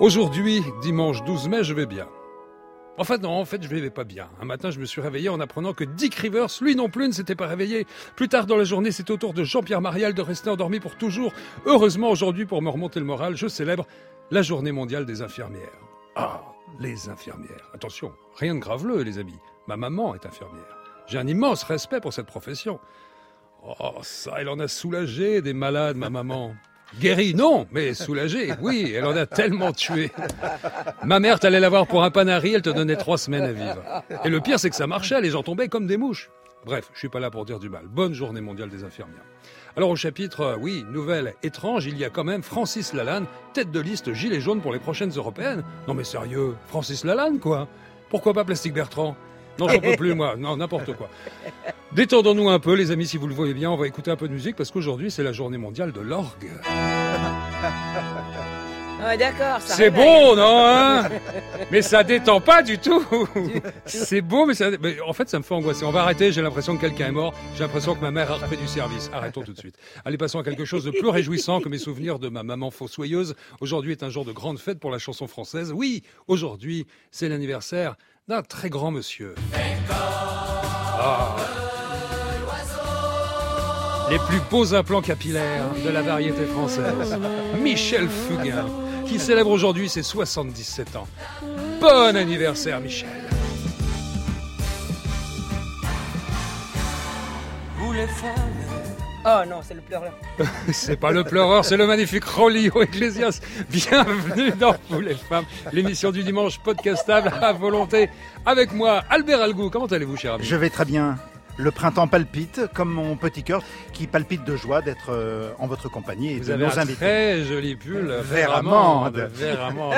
Aujourd'hui, dimanche 12 mai, je vais bien. Enfin non, en fait, je vais pas bien. Un matin, je me suis réveillé en apprenant que Dick Rivers, lui non plus, ne s'était pas réveillé. Plus tard dans la journée, c'est au tour de Jean-Pierre Marial de rester endormi pour toujours. Heureusement, aujourd'hui, pour me remonter le moral, je célèbre la journée mondiale des infirmières. Ah, les infirmières. Attention, rien de graveleux, les amis. Ma maman est infirmière. J'ai un immense respect pour cette profession. Oh, ça, elle en a soulagé des malades, ma maman. Guéri, non, mais soulagé, oui, elle en a tellement tué. Ma mère, t'allais la voir pour un panari, elle te donnait trois semaines à vivre. Et le pire, c'est que ça marchait, les gens tombaient comme des mouches. Bref, je suis pas là pour dire du mal. Bonne journée mondiale des infirmières. Alors au chapitre, euh, oui, nouvelle étrange, il y a quand même Francis Lalanne, tête de liste gilet jaune pour les prochaines européennes. Non mais sérieux, Francis Lalanne quoi? Pourquoi pas Plastique Bertrand? Non, j'en peux plus, moi. Non, n'importe quoi. Détendons-nous un peu, les amis, si vous le voyez bien. On va écouter un peu de musique parce qu'aujourd'hui, c'est la journée mondiale de l'orgue. Ouais, d'accord. ça C'est bon, non hein? Mais ça détend pas du tout. C'est beau, mais, ça... mais en fait, ça me fait angoisser. On va arrêter. J'ai l'impression que quelqu'un est mort. J'ai l'impression que ma mère a repris du service. Arrêtons tout de suite. Allez, passons à quelque chose de plus réjouissant que mes souvenirs de ma maman fossoyeuse. Aujourd'hui est un jour de grande fête pour la chanson française. Oui, aujourd'hui, c'est l'anniversaire très grand monsieur. Ah. Les plus beaux implants capillaires de la variété française. Michel Fugain, qui célèbre aujourd'hui ses 77 ans. Bon anniversaire, Michel. Oh non, c'est le pleureur. C'est pas le pleureur, c'est le magnifique Rolio Iglesias. Bienvenue dans Vous les femmes, l'émission du dimanche podcastable à volonté. Avec moi, Albert Algou. Comment allez-vous, cher ami? Je vais très bien. Le printemps palpite, comme mon petit cœur qui palpite de joie d'être euh, en votre compagnie et Vous de avez nos un invités. très joli pull, Vert amande. Vert amande.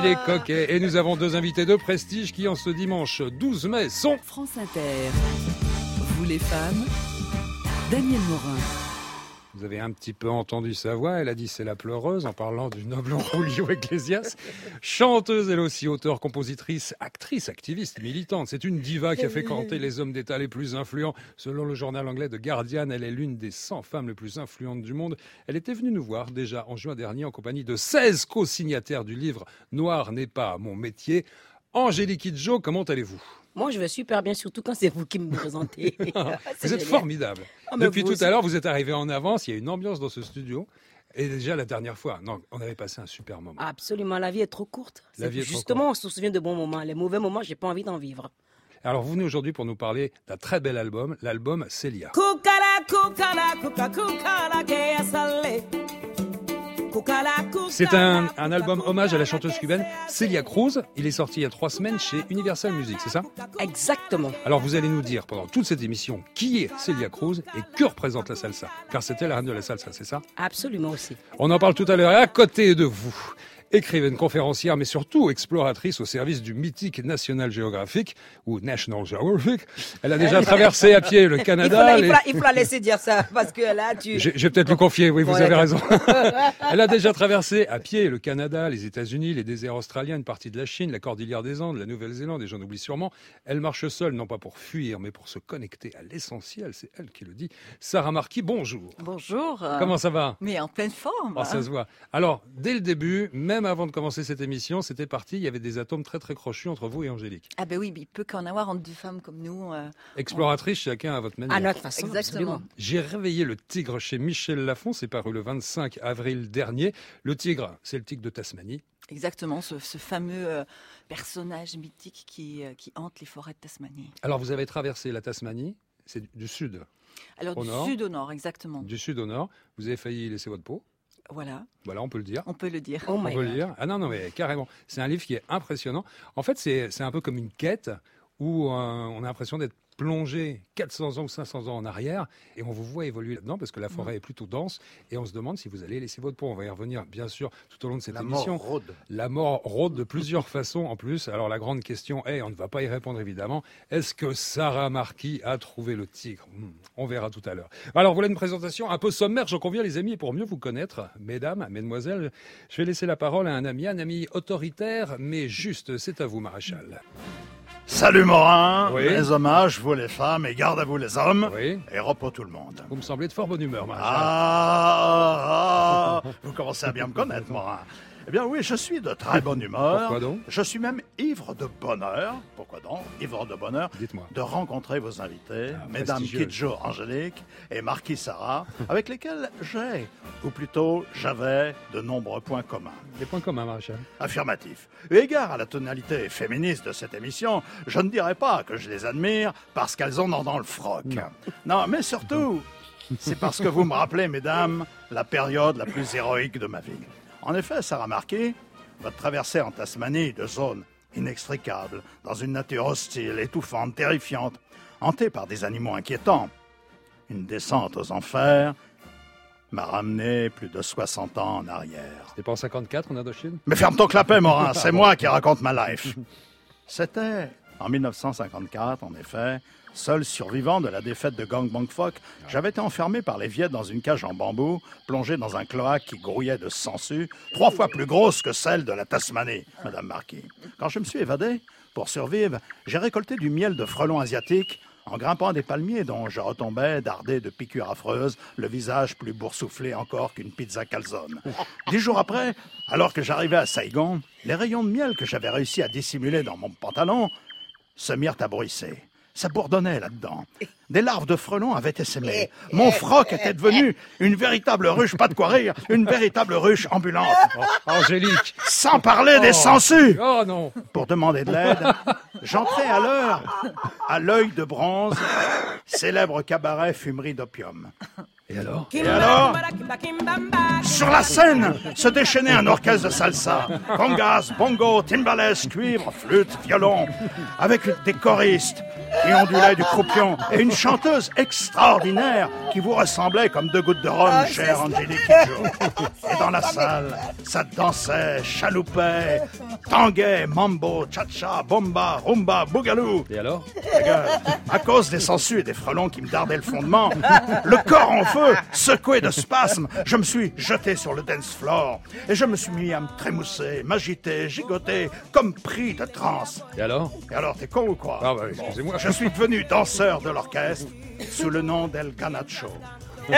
Il est coquet. Et nous avons deux invités de prestige qui, en ce dimanche 12 mai, sont France Inter. Vous les femmes, Daniel Morin. Vous avez un petit peu entendu sa voix, elle a dit c'est la pleureuse en parlant du noble Julio Iglesias. Chanteuse, elle aussi, auteure, compositrice, actrice, activiste, militante. C'est une diva qui a fait canter les hommes d'État les plus influents. Selon le journal anglais The Guardian, elle est l'une des 100 femmes les plus influentes du monde. Elle était venue nous voir déjà en juin dernier en compagnie de 16 co-signataires du livre Noir n'est pas mon métier. Angélique Kidjo, comment allez-vous? Moi, je vais super bien, surtout quand c'est vous qui me présentez. C'est Vous êtes formidable. Ah, Depuis tout aussi. à l'heure, vous êtes arrivé en avance. Il y a une ambiance dans ce studio. Et déjà la dernière fois, non, on avait passé un super moment. Absolument, la vie est trop courte. La C'est- vie est trop Justement, on se souvient de bons moments. Les mauvais moments, j'ai pas envie d'en vivre. Alors vous venez aujourd'hui pour nous parler d'un très bel album, l'album Célia. C'est un, album hommage à la chanteuse cubaine Celia Cruz. Il est sorti il y a trois semaines chez Universal Music, c'est ça Exactement. Alors vous allez nous dire pendant toute cette émission qui est Celia Cruz et que représente la salsa. Car c'était la reine de la salsa, c'est ça Absolument aussi. On en parle tout à l'heure. À côté de vous, écrivaine, conférencière, mais surtout exploratrice au service du mythique National Geographic ou National Geographic. Elle a déjà traversé à pied le Il faut, Canada. la, il, les- faut la- il faut la laisser dire ça, parce que là, tu... Vais peut-être le confier, oui, vous Ouais, avez raison. Elle a déjà traversé à pied le Canada, les États-Unis, les déserts australiens, une partie de la Chine, la cordillère des Andes, la Nouvelle-Zélande, et j'en oublie sûrement. Elle marche seule, non pas pour fuir, mais pour se connecter à l'essentiel, c'est elle qui le dit. Sarah Marquis, bonjour. Bonjour. Comment ça va? Mais en pleine forme. Oh, ça se voit. Alors, dès le début, même avant de commencer cette émission, c'était parti, il y avait des atomes très très crochus entre vous et Angélique. Ah ben oui, mais il peut qu'en avoir entre deux femmes comme nous. euh, Exploratrice, chacun à votre manière. À notre façon, Exactement. J'ai réveillé le tigre chez Michel Lafon, c'est paru le 25 avril dernier. Le tigre, c'est le tigre de Tasmanie. Exactement, ce, ce fameux euh, personnage mythique qui, euh, qui hante les forêts de Tasmanie. Alors vous avez traversé la Tasmanie, c'est du sud, Alors Au du nord sud au nord, exactement. du sud au nord. Vous avez failli laisser votre peau. Voilà, Voilà, on peut le dire. on peut le dire. Oh On peut le dire. Ah non, non, mais carrément. C'est un livre qui est impressionnant. En fait, c'est c'est un peu comme une quête où euh, on a l'impression d'être plongé 400 ans ou 500 ans en arrière et on vous voit évoluer là-dedans parce que la forêt est plutôt dense et on se demande si vous allez laisser votre peau. On va y revenir, bien sûr, tout au long de cette La émission. mort rôde. La mort rôde de plusieurs façons en plus. Alors la grande question est, on ne va pas y répondre évidemment, est-ce que Sarah Marquis a trouvé le tigre? Hmm, On verra tout à l'heure. Alors voilà une présentation un peu sommaire, j'en conviens les amis, et pour mieux vous connaître, mesdames, mesdemoiselles, je vais laisser la parole à un ami, un ami autoritaire, mais juste, c'est à vous Maréchal. Salut Morin, Oui. les hommages, vous les femmes, et garde à vous les hommes, Oui, et repos tout le monde. vous me semblez de fort bonne humeur Maréchal. Ah, ah, ah, vous commencez à bien me connaître, Morin. Eh bien oui, je suis de très bonne humeur. Pourquoi donc? Je suis même ivre de bonheur. Pourquoi donc? Ivre de bonheur Dites-moi. de rencontrer vos invités, Ah, Mesdames prestigieux. Kidjo Angélique et Marquis Sarah, avec lesquels j'ai, ou plutôt j'avais, de nombreux points communs. Des points communs, Maréchal. Affirmatif. Eu égard à la tonalité féministe de cette émission, je ne dirais pas que je les admire parce qu'elles en ont dans le froc. Non, mais surtout, c'est parce que vous me rappelez, mesdames, la période la plus héroïque de ma vie. En effet, Sarah Marquis, votre traversée en Tasmanie de zones inextricables, dans une nature hostile, étouffante, terrifiante, hantée par des animaux inquiétants, une descente aux enfers, m'a ramené plus de 60 ans en arrière. C'était pas en 54 en Indochine Mais ferme ton clapet, Morin, c'est moi qui raconte ma life. C'était en 1954, en effet, seul survivant de la défaite de Gang Bang Fok, j'avais été enfermé par les Viettes dans une cage en bambou, plongé dans un cloaque qui grouillait de sangsues, trois fois plus grosse que celle de la Tasmanie, Madame Marquis. Quand je me suis évadé, pour survivre, j'ai récolté du miel de frelons asiatiques en grimpant des palmiers dont je retombais, dardé de piqûres affreuses, le visage plus boursouflé encore qu'une pizza calzone. Dix jours après, alors que j'arrivais à Saigon, les rayons de miel que j'avais réussi à dissimuler dans mon pantalon se mirent à bruisser. Ça bourdonnait là-dedans. Des larves de frelons avaient essaimé. Mon froc était devenu une véritable ruche, pas de quoi rire, une véritable ruche ambulante. Angélique Sans parler des sangsues Oh non pour demander de l'aide, j'entrais à l'heure à l'œil de bronze, célèbre cabaret fumerie d'opium. Et alors Et alors, sur la scène, se déchaînait un orchestre de salsa, congas, bongo, timbales, cuivre, flûte, violon, avec des choristes qui ondulaient du croupion et une chanteuse extraordinaire qui vous ressemblait comme deux gouttes de rhum, chère Angélique Kidjo. Et dans la salle, ça dansait, chaloupait, tanguait, mambo, cha-cha, bomba, rumba, bougalou. Et alors? À cause des sangsues et des frelons qui me dardaient le fondement, le corps en feu, secoué de spasmes, je me suis jeté sur le dance floor et je me suis mis à me trémousser, m'agiter, gigoter, comme pris de transe. Et alors? Et alors, t'es con ou quoi? Ah bah excusez-moi. Je suis devenu danseur de l'orchestre sous le nom d'El Ganacho. Mais-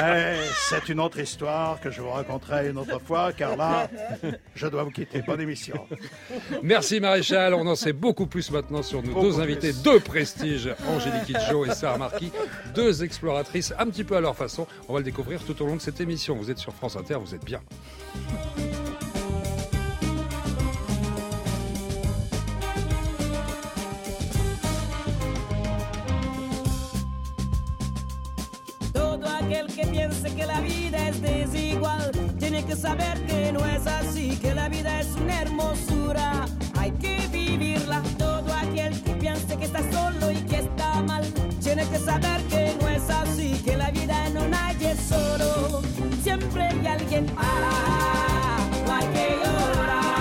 mais c'est une autre histoire que je vous raconterai une autre fois, car là, je dois vous quitter. Bonne émission. Merci Maréchal, on en sait beaucoup plus maintenant sur nos deux invités de prestige, Angélique Kidjo et Sarah Marquis, deux exploratrices un petit peu à leur façon. On va le découvrir tout au long de cette émission. Vous êtes sur France Inter, vous êtes bien. Aquel que piense que la vida es desigual tiene que saber que no es así, que la vida es una hermosura, hay que vivirla. Todo aquel que piense que está solo y que está mal tiene que saber que no es así, que la vida no nadie solo, siempre hay alguien. Hay que llorar,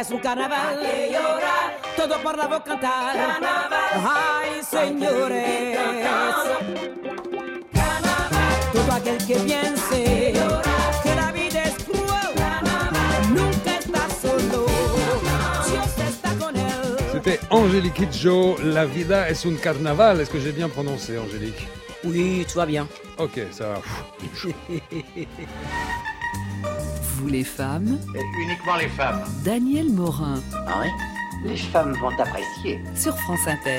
es un carnaval. Todo por la voz cantar. Ay, señores. Todo aquel que piense que la vida es cruel. Nunca está solo. Dios está con él. C'était Angélique Kidjo, La vida es un carnaval. Est-ce que j'ai bien prononcé, Angélique? Oui, tout va bien. Ok, ça va. Vous les femmes, Uniquement les femmes. Daniel Morin Ah oui Les femmes vont apprécier. sur France Inter.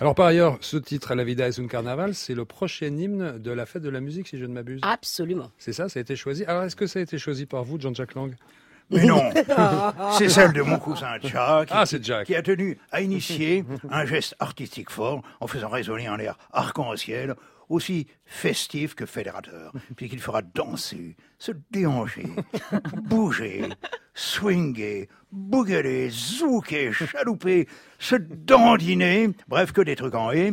Alors par ailleurs, ce titre, La vida es un carnaval, c'est le prochain hymne de la fête de la musique, si je ne m'abuse. Absolument. C'est ça, ça a été choisi. Alors est-ce que ça a été choisi par vous, Jean-Jacques Lang? Mais non, c'est celle de mon cousin Jack Ah, c'est Jack. qui a tenu à initier un geste artistique fort en faisant résonner un air arc-en-ciel aussi festif que fédérateur, puisqu'il fera danser, se déhancher, bouger, swinguer, bougueler, zouker, chalouper, se dandiner, bref, que des trucs en haie,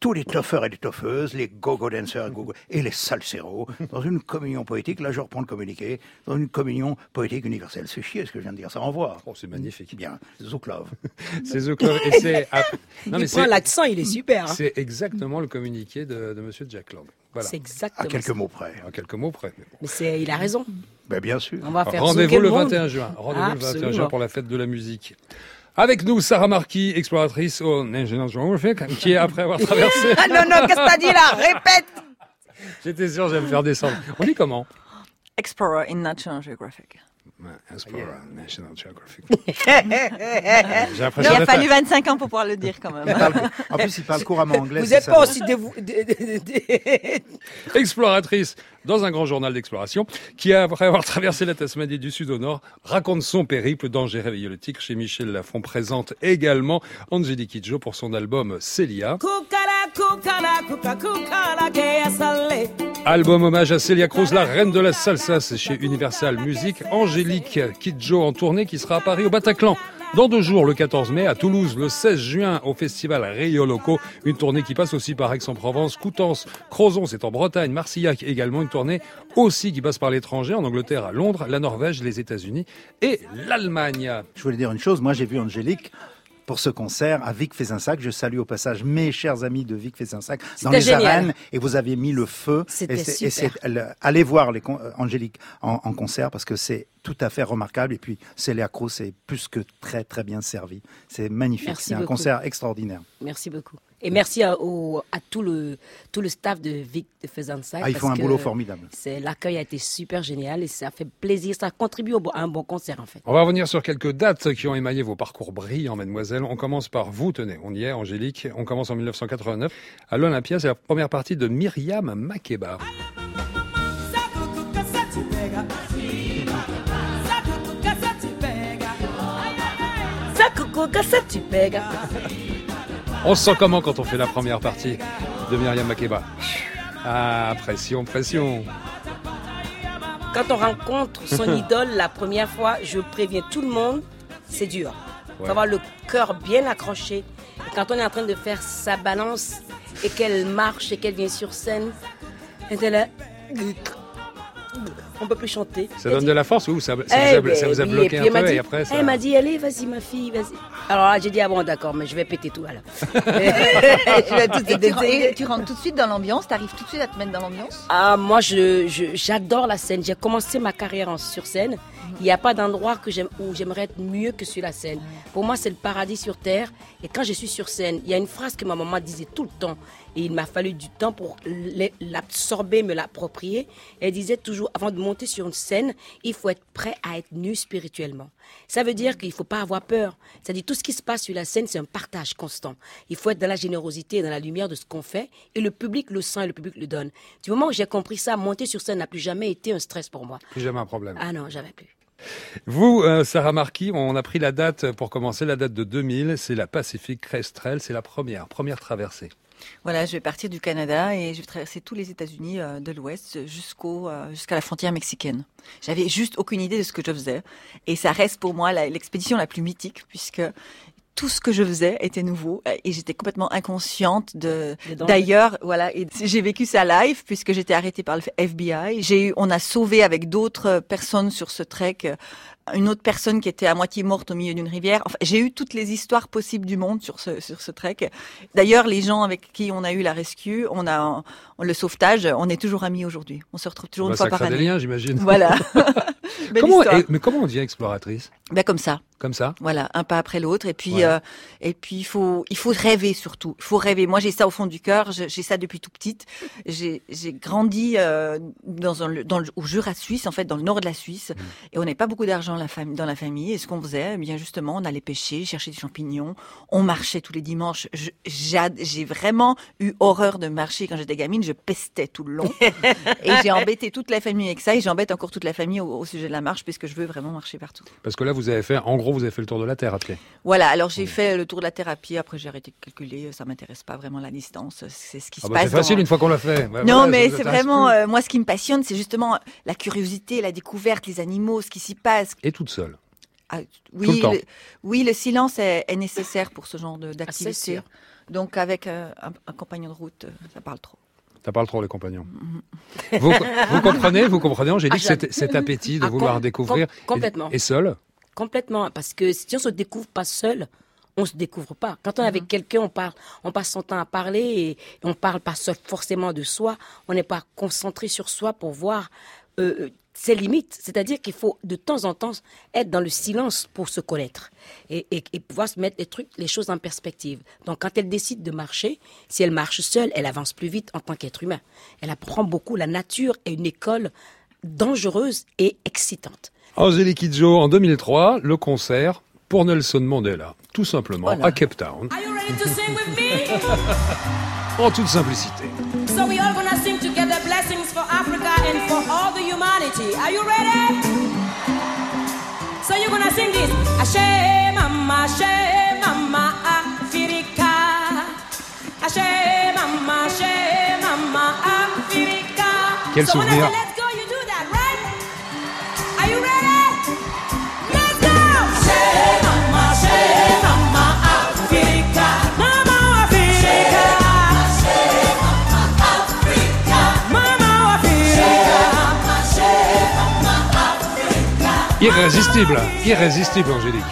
tous les toffeurs et les toffeuses, les go-go dancers et, go-go- et les salseros, dans une communion poétique, là je reprends le communiqué, dans une communion poétique universelle. C'est chier ce que je viens de dire, ça envoie. Oh, c'est magnifique. Bien, Zouklov. C'est The Club et c'est... ah, non, mais il prend c'est- l'accent, il est super. hein. c'est exactement le communiqué de, de Monsieur Jack Lang. Voilà. C'est À exactement quelques ça. mots près. À quelques mots près. mais bon. Mais c'est, il a raison. Ben, bien sûr. On va faire Rendez-vous le monde. 21 juin. Rendez-vous le 21 juin pour la fête de la musique. Avec nous, Sarah Marquis, exploratrice au National Geographic, qui, après avoir traversé... Ah non, non, qu'est-ce que t'as dit là? Répète J'étais sûr j'allais me faire descendre. On dit comment? Explorer in National Geographic. Ouais, Explorer, National Geographic. J'ai Il a fallu 25 ans pour pouvoir le dire quand même. Parle- en plus, il parle couramment anglais. Vous n'êtes pas aussi dé- exploratrice dans un grand journal d'exploration, qui, après avoir traversé la Tasmanie du sud au nord, raconte son périple. Le tigre chez Michel Lafon présente également Angélique Kidjo pour son album Célia. Cucala, Album hommage à Celia Cruz, la reine de la salsa, c'est chez Universal Music. Angélique Kidjo en tournée qui sera à Paris au Bataclan. Dans deux jours, le 14 mai, à Toulouse, le 16 juin, au festival Rio Loco, une tournée qui passe aussi par Aix-en-Provence, Coutances, Crozon, c'est en Bretagne, Marcillac également, une tournée aussi qui passe par l'étranger, en Angleterre, à Londres, la Norvège, les États-Unis et l'Allemagne. Je voulais dire une chose. Moi, j'ai vu Angélique pour ce concert à Vic Fezensac. Je salue au passage mes chers amis de Vic Fezensac dans les génial. arènes et vous aviez mis le feu. C'était et super. allez voir les euh, Angélique en, en concert parce que c'est tout à fait remarquable. Et puis Célia Cruz est plus que très très bien servi. C'est magnifique. Merci C'est un concert extraordinaire. Merci beaucoup. Et merci à, au- à tout, le, tout le staff de Vic de Fezensac. Ah, ils font un boulot formidable. c'est- L'accueil a été super génial et ça fait plaisir. Ça contribue au à un bon concert en fait. On va revenir sur quelques dates qui ont émaillé vos parcours brillants, mademoiselle. On commence par vous, tenez, on y est, Angélique. On commence en 1989. À l'Olympia, c'est la première partie de Myriam Makeba. Tu pègues On se sent comment quand on fait la première partie de Myriam Makeba? Ah, pression, pression. Quand on rencontre son idole la première fois, je préviens tout le monde, c'est dur. Il Ouais. faut avoir le cœur bien accroché. Et quand on est en train de faire sa balance et qu'elle marche et qu'elle vient sur scène, elle est là. On peut plus chanter. Ça Elle donne dit, de la force ou ça, ça Eh vous, a, ça vous a ben oui, bloqué et un puis elle m'a peu dit- et après ça... Elle m'a dit, allez, vas-y ma fille, vas-y. Alors là, j'ai dit, ah bon, d'accord, mais je vais péter tout alors. je vais tout Et tu, rentres tout de suite dans l'ambiance, tu arrives tout de suite à te mettre dans l'ambiance? Ah, moi, je, je- j'adore la scène. J'ai commencé ma carrière en, sur scène. Il n'y a pas d'endroit que où j'aimerais être mieux que sur la scène. Pour moi, c'est le paradis sur terre. Et quand je suis sur scène, il y a une phrase que ma maman disait tout le temps. Et il m'a fallu du temps pour l'absorber, me l'approprier. Elle disait toujours, avant de monter sur une scène, il faut être prêt à être nu spirituellement. Ça veut dire qu'il ne faut pas avoir peur. C'est-à-dire tout ce qui se passe sur la scène, c'est un partage constant. Il faut être dans la générosité et dans la lumière de ce qu'on fait. Et le public le sent et le public le donne. Du moment où j'ai compris ça, monter sur scène n'a plus jamais été un stress pour moi. Plus jamais un problème. Ah non, jamais plus. Vous, euh, Sarah Marquis, on a pris la date pour commencer, la date de 2000, c'est la Pacific Crest Trail, c'est la première, première traversée. Voilà, je vais partir du Canada et je vais traverser tous les États-Unis euh, de l'Ouest jusqu'au euh, jusqu'à la frontière mexicaine. J'avais juste aucune idée de ce que je faisais et ça reste pour moi l'expédition la plus mythique puisque tout ce que je faisais était nouveau euh, et j'étais complètement inconsciente de d'ailleurs voilà et j'ai vécu ça live puisque j'étais arrêtée par le FBI j'ai eu on a sauvé avec d'autres personnes sur ce trek euh, une autre personne qui était à moitié morte au milieu d'une rivière. Enfin j'ai eu toutes les histoires possibles du monde sur ce sur ce trek. D'ailleurs les gens avec qui on a eu la rescue on a on- le sauvetage on est toujours amis aujourd'hui. On se retrouve toujours Bah, une fois ça par année. liens, j'imagine. voilà Comment, et- mais comment on devient exploratrice? Ben comme ça Comme ça? Voilà, un pas après l'autre. Et puis, Ouais. euh, et puis il faut, il faut rêver surtout. Il faut rêver. Moi, j'ai ça au fond du cœur. J'ai ça depuis tout petite. J'ai, grandi euh, dans un, dans le, au Jura suisse, en fait, dans le nord de la Suisse. Mmh. Et on n'avait pas beaucoup d'argent dans la famille. Et ce qu'on faisait, eh bien justement, on allait pêcher, chercher des champignons. On marchait tous les dimanches. J'ai vraiment eu horreur de marcher quand j'étais gamine. Je pestais tout le long. et j'ai embêté toute la famille avec ça. Et j'embête encore toute la famille au, au sujet de la marche, puisque je veux vraiment marcher partout. Parce que là, vous avez fait, en gros, vous avez fait le tour de la Terre à pied. Voilà, alors Mmh. j'ai fait le tour de la thérapie, après j'ai arrêté de calculer, ça m'intéresse pas vraiment la distance, c'est ce qui Ah se bah, c'est passe. facile dans- une fois qu'on l'a fait. Ouais, Non, voilà, mais c'est vraiment, euh, moi ce qui me passionne, c'est justement la curiosité, la découverte, les animaux, ce qui s'y passe. Et toute seule. Ah, oui, le oui, le silence est, est nécessaire pour ce genre d'activité. sûr. Donc avec euh, un, un compagnon de route, euh, ça parle trop. Ça parle trop, les compagnons. vous, vous comprenez, vous comprenez, j'ai dit Ah, que cet, cet appétit de Ah, vouloir com- découvrir. com- complètement. Et, et seul Complètement, parce que si on se découvre pas seul, on se découvre pas. Quand on est avec quelqu'un, on parle, on passe son temps à parler et on parle pas seul forcément de soi. On n'est pas concentré sur soi pour voir euh, euh, ses limites. C'est-à-dire qu'il faut de temps en temps être dans le silence pour se connaître et, et- et pouvoir se mettre les trucs, les choses en perspective. Donc, quand elle décide de marcher, si elle marche seule, elle avance plus vite en tant qu'être humain. Elle apprend beaucoup. La nature est une école dangereuse et excitante. Angélique Kidjo, en 2003, le concert pour Nelson Mandela, tout simplement, Voilà. à Cape Town, Are you ready to sing with me? en toute simplicité. So we all gonna sing together blessings for Africa and for all humanity. Are you ready? So you're gonna sing this. Ashe mama, ashe mama, Africa. Ashe mama, ashe mama, Africa. Quel so souvenir. say Irrésistible, irrésistible, Angélique.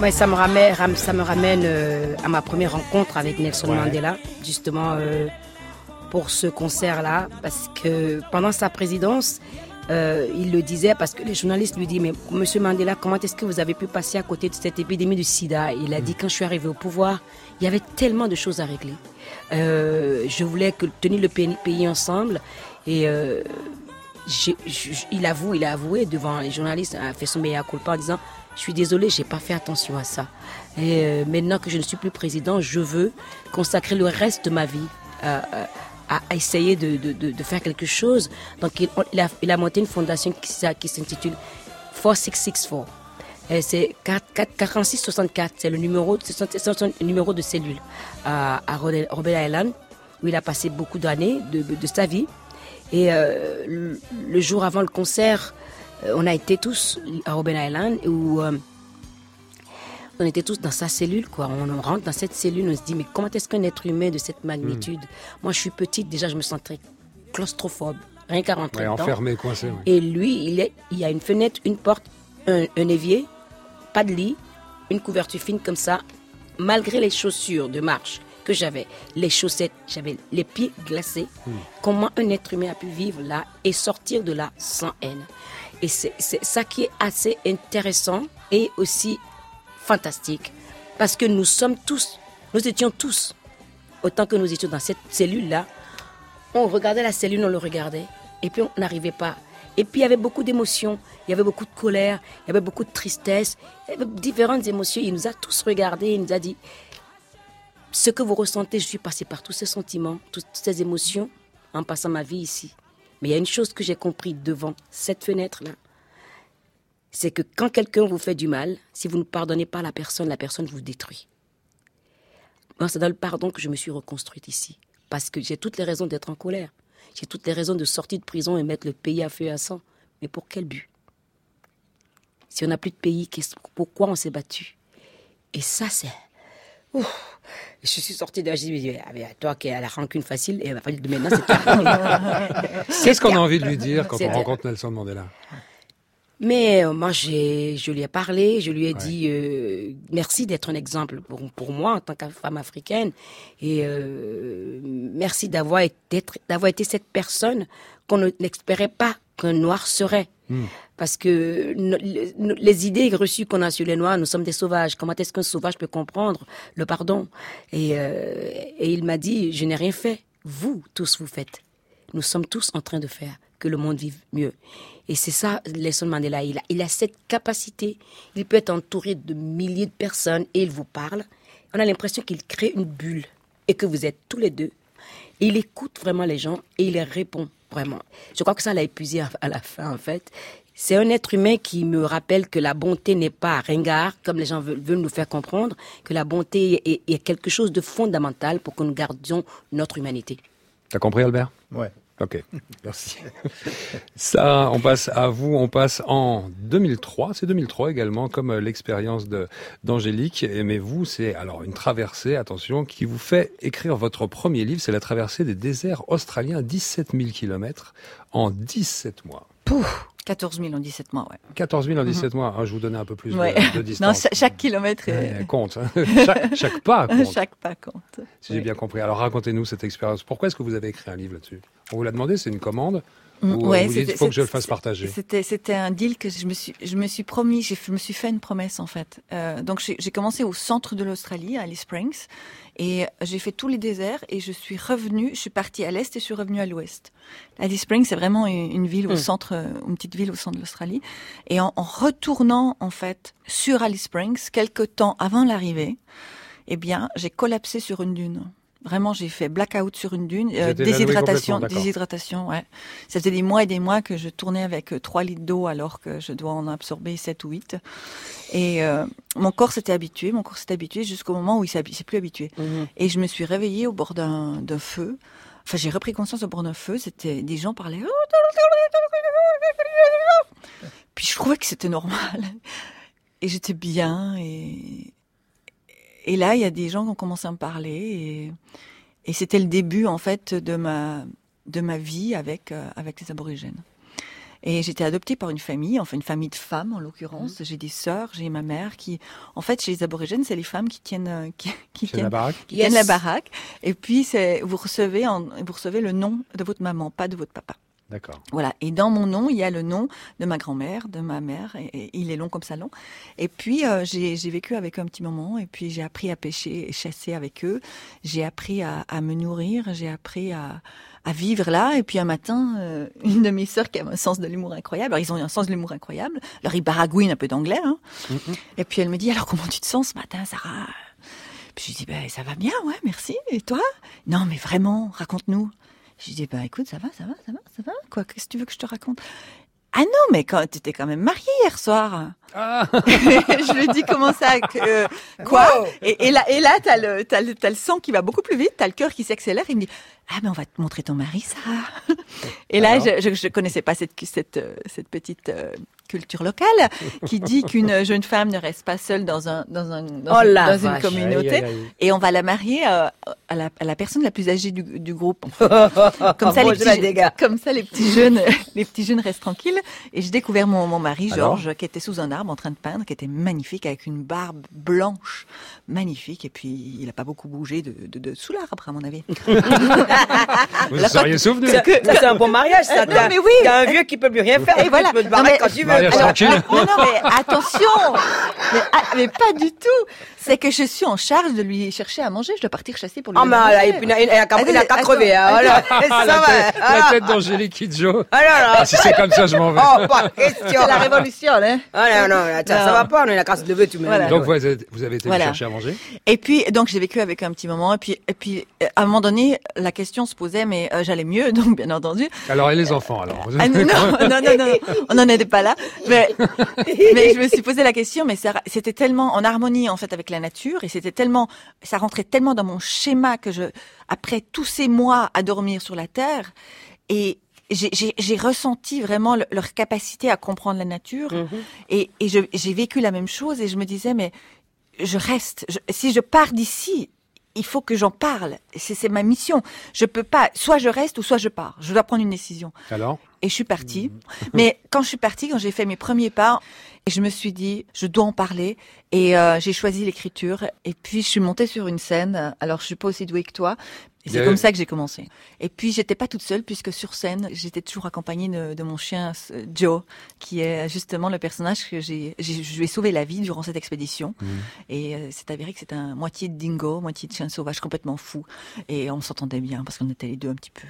Ouais, ça me ramène, ram- ça me ramène euh, à ma première rencontre avec Nelson Ouais. Mandela, justement euh, pour ce concert-là, parce que pendant sa présidence, euh, il le disait parce que les journalistes lui disent mais Monsieur Mandela, comment est-ce que vous avez pu passer à côté de cette épidémie du SIDA? Il a dit quand je suis arrivé au pouvoir, il y avait tellement de choses à régler. Je voulais que tenir le pays, pays ensemble et il avoue, il a avoué devant les journalistes, a fait son meilleur culpa en disant Je suis désolé, j'ai pas fait attention à ça. Et euh, maintenant que je ne suis plus président, je veux consacrer le reste de ma vie à, essayer de, faire quelque chose. Donc, il, a, monté une fondation qui, s'intitule 4664. Et C'est 4664, c'est le numéro, de cellule à, à Robben Island, où il a passé beaucoup d'années de sa vie. Et euh, le, jour avant le concert, euh, on a été tous à Robben Island où euh, on était tous dans sa cellule, quoi. On, on rentre dans cette cellule, on se dit, mais comment est-ce qu'un être humain de cette magnitude Moi, je suis petite, déjà, je me sens très claustrophobe, rien qu'à rentrer Ouais, enfermé, coincé. Et lui, il, est, il y a une fenêtre, une porte, un, un évier, pas de lit, une couverture fine comme ça. Malgré les chaussures de marche que j'avais, les chaussettes, j'avais les pieds glacés. Comment un être humain a pu vivre là et sortir de là sans haine Et c'est ça qui est assez intéressant et aussi fantastique. Parce que nous sommes tous, nous étions tous, autant que nous étions dans cette cellule-là, on regardait la cellule, on le regardait, et puis on n'arrivait pas. Et puis il y avait beaucoup d'émotions, il y avait beaucoup de colère, il y avait beaucoup de tristesse, il y avait différentes émotions. Il nous a tous regardés, il nous a dit ce que vous ressentez, je suis passé par tous ces sentiments, toutes ces émotions en passant ma vie ici. Mais il y a une chose que j'ai compris devant cette fenêtre-là, c'est que quand quelqu'un vous fait du mal, si vous ne pardonnez pas la personne, la personne vous détruit. C'est dans le pardon que je me suis reconstruite ici. Parce que j'ai toutes les raisons d'être en colère. J'ai toutes les raisons de sortir de prison et mettre le pays à feu et à sang. Mais pour quel but? Si on n'a plus de pays, pourquoi on s'est battu? Et ça, c'est... Ouf. Je suis sortie de là, ah, mais toi qui as la rancune facile, et de maintenant, c'est toi. Qu'est-ce qu'on a envie de lui dire quand on rencontre Nelson Mandela? Mais euh, moi, je lui ai parlé, je lui ai Ouais. dit euh, merci d'être un exemple pour, pour moi en tant que femme africaine et euh, merci d'avoir été, d'avoir été cette personne qu'on ne- n'espérait pas qu'un noir serait. Hmm. Parce que les idées reçues qu'on a sur les noirs, nous sommes des sauvages. Comment est-ce qu'un sauvage peut comprendre le pardon? Et, euh, et il m'a dit, je n'ai rien fait. Vous, tous, vous faites. Nous sommes tous en train de faire que le monde vive mieux. Et c'est ça, Nelson Mandela. Il a, il a cette capacité. Il peut être entouré de milliers de personnes et il vous parle. On a l'impression qu'il crée une bulle et que vous êtes tous les deux. Et il écoute vraiment les gens et il les répond vraiment. Je crois que ça l'a épuisé à, la fin, en fait. C'est un être humain qui me rappelle que la bonté n'est pas ringard, comme les gens veulent, veulent nous faire comprendre, que la bonté est, est quelque chose de fondamental pour que nous gardions notre humanité. T'as compris, Albert? Ouais. Ok, merci. Ça, on passe à vous, on passe en 2003, c'est 2003 également, comme euh, l'expérience d'Angélique. Mais vous, c'est alors une traversée, attention, qui vous fait écrire votre premier livre, c'est la traversée des déserts australiens, 17 000 kilomètres en 17 mois. 14 000 en 17 mois, ouais. 14 000 en 17 mois, hein, je vous donnais un peu plus de- Ouais. de, Non, distance. cha- chaque kilomètre est... compte, hein. chaque, chaque pas compte, chaque pas compte. si j'ai bien compris. Alors racontez-nous cette expérience. Pourquoi est-ce que vous avez écrit un livre là-dessus? On vous l'a demandé, c'est une commande Mm, Ou ouais, vous dites, c'était- il faut que je le fasse partager C'était, un deal que je me suis, je me suis promis, je me suis fait une promesse en fait. Euh, donc j'ai, commencé au centre de l'Australie, à Alice Springs, et j'ai fait tous les déserts et je suis revenue, je suis partie à l'est et je suis revenue à l'ouest. Alice Springs, c'est vraiment une, une ville au Mm. centre, euh, une petite ville au centre de l'Australie. Et en, en retournant en fait sur Alice Springs, quelques temps avant l'arrivée, eh bien, j'ai collapsé sur une dune. Vraiment, j'ai fait blackout sur une dune, euh, déshydratation, déshydratation, ouais. Ça faisait des mois et des mois que je tournais avec euh, 3 litres d'eau alors que je dois en absorber 7 ou 8. Et euh, mon corps s'était habitué, mon corps s'était habitué jusqu'au moment où il s'est s'est plus habitué. Et je me suis réveillée au bord d'un d'un feu. Enfin, j'ai repris conscience au bord d'un feu. C'était des gens parlaient. Puis je trouvais que c'était normal. Et j'étais bien. Et, et là, il y a des gens qui ont commencé à me parler. Et, et c'était le début, en fait, de ma, de ma vie avec, euh, avec les aborigènes. Et j'étais adoptée par une famille, enfin une famille de femmes en l'occurrence. J'ai des sœurs, j'ai ma mère qui, en fait, chez les aborigènes, c'est les femmes qui tiennent, euh, qui, qui C'est la tiennent baraque qui Yes. tiennent la baraque. Et puis, c'est, vous recevez, en, vous recevez le nom de votre maman, pas de votre papa. D'accord. Voilà. Et dans mon nom, il y a le nom de ma grand-mère, de ma mère. Et, et il est long comme ça long. Et puis, euh, j'ai, vécu avec eux un petit moment. Et puis, j'ai appris à pêcher et chasser avec eux. J'ai appris à, à me nourrir. J'ai appris à, à vivre là. Et puis, un matin, euh, une de mes sœurs qui a un sens de l'humour incroyable. Alors, ils ont un sens de l'humour incroyable. Alors, ils baragouinent un peu d'anglais. Hein. Et puis, elle me dit, alors, comment tu te sens ce matin, Sarah? Puis je lui dis, ben, ça va bien, ouais, merci. Et toi? Non, mais vraiment, raconte-nous. Je lui dis, ben, écoute, ça va, ça va, ça va, ça va. Quoi, qu'est-ce que tu veux que je te raconte? Ah non, mais quand tu étais quand même mariée hier soir. Ah je lui dis, comment ça que, euh, Quoi? Et, et là, et là t'as le, t'as le, le sang qui va beaucoup plus vite, t'as le cœur qui s'accélère. Il me dit, ah, mais on va te montrer ton mari, Sarah. Et là, Alors je, je, je connaissais pas cette, cette, euh, cette petite euh, culture locale qui dit qu'une jeune femme ne reste pas seule dans un, dans un, dans, Oh une- dans communauté. Aïe, aïe, aïe. Et on va la marier euh, à, la, à la personne la plus âgée du, du groupe. Comme ça, les petits, comme ça, les petits jeunes, les petits jeunes restent tranquilles. Et j'ai découvert mon, mon mari, Georges, qui était sous un arbre en train de peindre, qui était magnifique, avec une barbe blanche, magnifique. Et puis, il n'a pas beaucoup bougé de, de, de sous l'arbre, à mon avis. Vous vous seriez souvenu c'est un bon mariage, ça. Non, mais oui. t'as un vieux qui peut plus rien faire. Et voilà. Tu peux te Non, barrer mais- quand tu veux. Mariage Alors, tranquille. Non, non, mais attention mais, ah, mais pas du tout C'est que je suis en charge de lui chercher à manger. Je dois partir chasser pour lui Ah, mais elle a- manger. il a- il a qu'à crever. hein. Voilà. Ah, Ça la, va. tête, la Ah, tête d'Angélique Kidjo. ah, là, là. Ah, si c'est comme ça, je m'en vais. Oh, pas question. C'est la révolution, hein Ah, non, non, attends, ça Non. va pas, on est la casse de lever, tu me Voilà. Donc vous avez, vous avez été Voilà. chercher à manger Et puis, donc, j'ai vécu avec un petit moment. Et puis, et puis, euh, à un moment donné, la question se posait, mais euh, j'allais mieux, donc bien entendu. Alors et les enfants alors Ah, non, non, non, non, non, on n'en était pas là. Mais, mais je me suis posé la question, mais c'était tellement en harmonie en fait avec la nature, et c'était tellement, ça rentrait tellement dans mon schéma que je, après tous ces mois à dormir sur la terre, et j'ai- ressenti vraiment le- leur capacité à comprendre la nature, Mhm. et, et j'ai vécu la même chose, et je me disais, mais je reste. Je- si je pars d'ici, il faut que j'en parle. C'est ma mission. Je peux pas. Soit je reste ou soit je pars. Je dois prendre une décision. Alors? Et je suis partie. Mais quand je suis partie, quand j'ai fait mes premiers pas, je me suis dit, je dois en parler. Et euh, j'ai choisi l'écriture. Et puis, je suis montée sur une scène. Alors, je suis pas aussi douée que toi. Et c'est comme ça que j'ai commencé. Et puis, j'étais pas toute seule, puisque sur scène, j'étais toujours accompagnée de, de mon chien euh, Joe, qui est justement le personnage que j'ai, j'ai- je lui ai sauvé la vie durant cette expédition. Et euh, c'est avéré que c'est un moitié de dingo, moitié de chien sauvage, complètement fou. Et on s'entendait bien, parce qu'on était les deux un petit peu,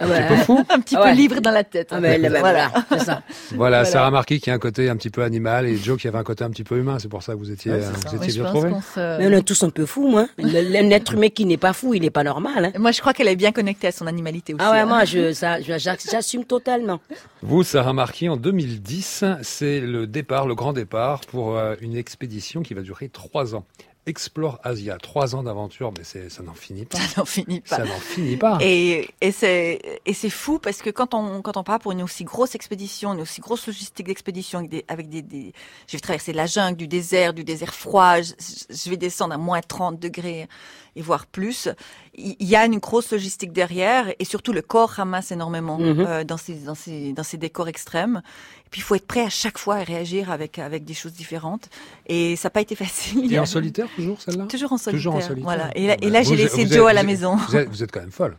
Ah ouais. un petit Ah ouais. peu libres dans la tête. Ah, bah, Voilà. voilà, c'est ça. Voilà, Voilà. Sarah Marquis qui a un côté un petit peu animal et Joe qui avait un côté un petit peu humain. C'est pour ça que vous étiez, euh, vous étiez bien trouvés. se- Mais on est tous un peu fous, moi. L'être humain qui n'est pas fou, il n'est pas normal. Hein. Moi, je crois qu'elle est bien connectée à son animalité aussi. Ah ouais, hein. moi, je, ça, je- j'ac- j'assume totalement. Vous, Sarah Marquis, en 2010, c'est le départ, le grand départ pour euh, une expédition qui va durer trois ans. Explore Asia, trois ans d'aventure, mais c'est, ça n'en finit pas. Ça n'en finit pas. Ça n'en finit pas. Et, et c'est et c'est fou parce que quand on quand on part pour une aussi grosse expédition, une aussi grosse logistique d'expédition avec des avec des, des je vais traverser la jungle, du désert, du désert froid, je, je vais descendre à moins 30 degrés et voire plus. Il y a une grosse logistique derrière et surtout le corps ramasse énormément Mhm. euh, dans ces dans ces dans ces décors extrêmes. Et puis il faut être prêt à chaque fois à réagir avec avec des choses différentes et ça n'a pas été facile. Et en solitaire, toujours, celle-là? Toujours en solitaire. Toujours en solitaire. Voilà. Et là, bah, là j'ai laissé Joe êtes- à la maison. Vous êtes, vous êtes quand même folle.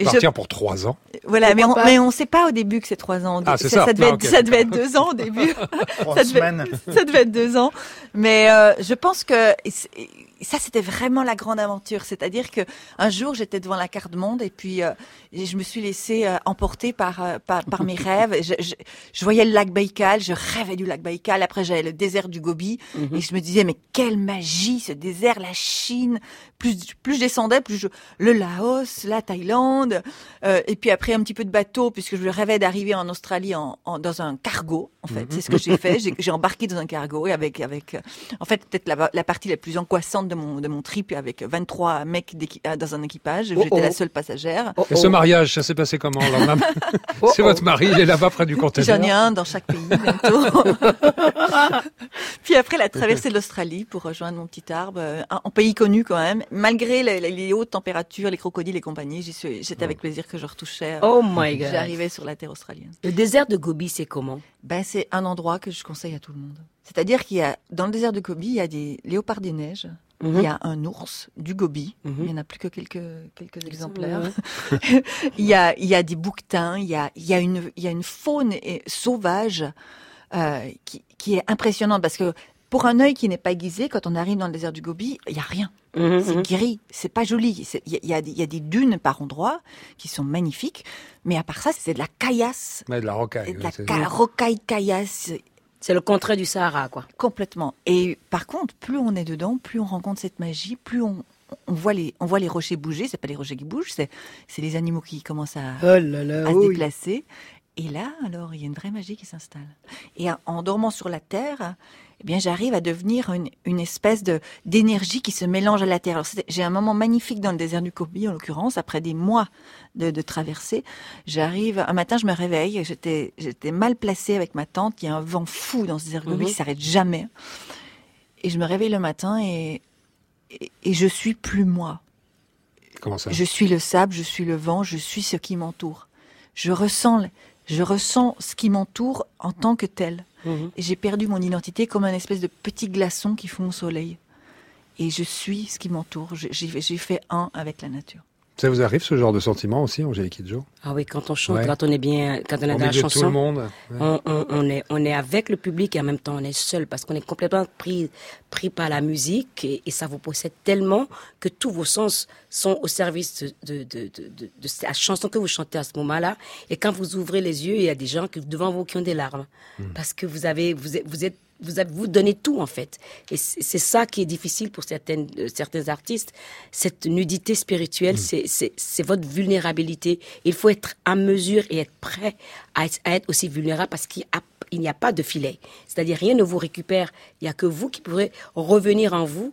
Et je- Partir pour trois ans. Voilà, mais on, mais on sait pas au début que c'est trois ans. Ah, c'est ça. devait Ah, être, ça devait être deux ans au début. Trois Ça devait- semaines. ça devait être deux ans. Mais euh, je pense que et ça, c'était vraiment la grande aventure. C'est-à-dire que un jour, j'étais devant la carte monde et puis euh, je me suis laissée euh, emporter par, euh, par par mes rêves. Je, je, je voyais le lac Baïkal, je rêvais du lac Baïkal. Après, j'avais le désert du Gobi et je me disais mais quelle magie ce désert, la Chine. Plus plus je descendais, plus je le Laos, la Thaïlande, euh, et puis après un petit peu de bateau puisque je rêvais d'arriver en Australie en, en- dans un cargo. En fait, c'est ce que j'ai fait. J'ai- embarqué dans un cargo et avec avec en fait peut-être la, la partie la plus angoissante de mon de mon trip avec 23 mecs euh, dans un équipage. Oh, J'étais oh. la seule passagère. Oh, Et ce oh. mariage, ça s'est passé comment Oh, C'est oh. votre mari, il est là-bas près du conteneur. J'en ai un dans chaque pays bientôt. Puis après la traversée de l'Australie pour rejoindre mon petit arbre, euh, en pays connu quand même. Malgré les, les- les hautes températures, les crocodiles et compagnie, j'étais avec plaisir que je retouchais. euh, Oh my god. J'arrivais sur la terre australienne. Le désert de Gobi, c'est comment? Ben, c'est un endroit que je conseille à tout le monde. C'est-à-dire qu'il y a, dans le désert de Gobi, il y a des léopards des neiges, Il y a un ours du Gobi, Mhm. il n'y en a plus que quelques, quelques exemplaires. il, y a, il y a des bouquetins, il y a, il y a, une, il y a une faune et- sauvage euh, qui, qui est impressionnante parce que pour un œil qui n'est pas aiguisé, quand on arrive dans le désert du Gobi, il n'y a rien. Mhm, C'est gris, c'est pas joli. Il y, y, a des- il y a des dunes par endroits qui sont magnifiques, mais à part ça, c'est de la caillasse, Ouais, de la rocaille. de la ca- rocaille caillasse. C'est le contraire du Sahara, quoi. Complètement. Et par contre, plus on est dedans, plus on rencontre cette magie, plus on, on voit les on voit les rochers bouger. C'est pas les rochers qui bougent, c'est c'est les animaux qui commencent à, Oh là là, à se déplacer. Et là, alors, il y a une vraie magie qui s'installe. Et en dormant sur la terre, eh bien, j'arrive à devenir une, une espèce de d'énergie qui se mélange à la terre. J'ai un moment magnifique dans le désert du Gobi, en l'occurrence, après des mois de, de traversée. J'arrive, un matin, je me réveille, j'étais j'étais mal placée avec ma tante. Il y a un vent fou dans ce désert du Mhm. qui s'arrête jamais. Et je me réveille le matin et, et, et je suis plus moi. Comment ça? Je suis le sable, je suis le vent, je suis ce qui m'entoure. Je ressens, je ressens ce qui m'entoure en tant que tel. Mhm. J'ai perdu mon identité comme un espèce de petit glaçon qui fond au soleil. Et je suis ce qui m'entoure. J'ai fait un avec la nature. Ça vous arrive ce genre de sentiment aussi, Angélique Kidjo? Ah oui, quand on chante, Ouais. quand on est bien, quand on est dans la de tout le chanson, monde ouais. on, on- on est, on est avec le public et en même temps on est seul parce qu'on est complètement pris, pris par la musique et, et ça vous possède tellement que tous vos sens sont au service de, de, de, de, de- de la chanson que vous chantez à ce moment-là. Et quand vous ouvrez les yeux, il y a des gens qui, devant vous qui ont des larmes parce que vous avez, vous êtes vous, avez, vous donnez tout en fait. Et c'est ça qui est difficile pour certaines, euh, certains artistes. Cette nudité spirituelle, c'est c'est votre vulnérabilité. Il faut être à mesure et être prêt à être, à être aussi vulnérable parce qu'il y a- n'y a pas de filet. C'est-à-dire rien ne vous récupère. Il n'y a que vous qui pourrez revenir en vous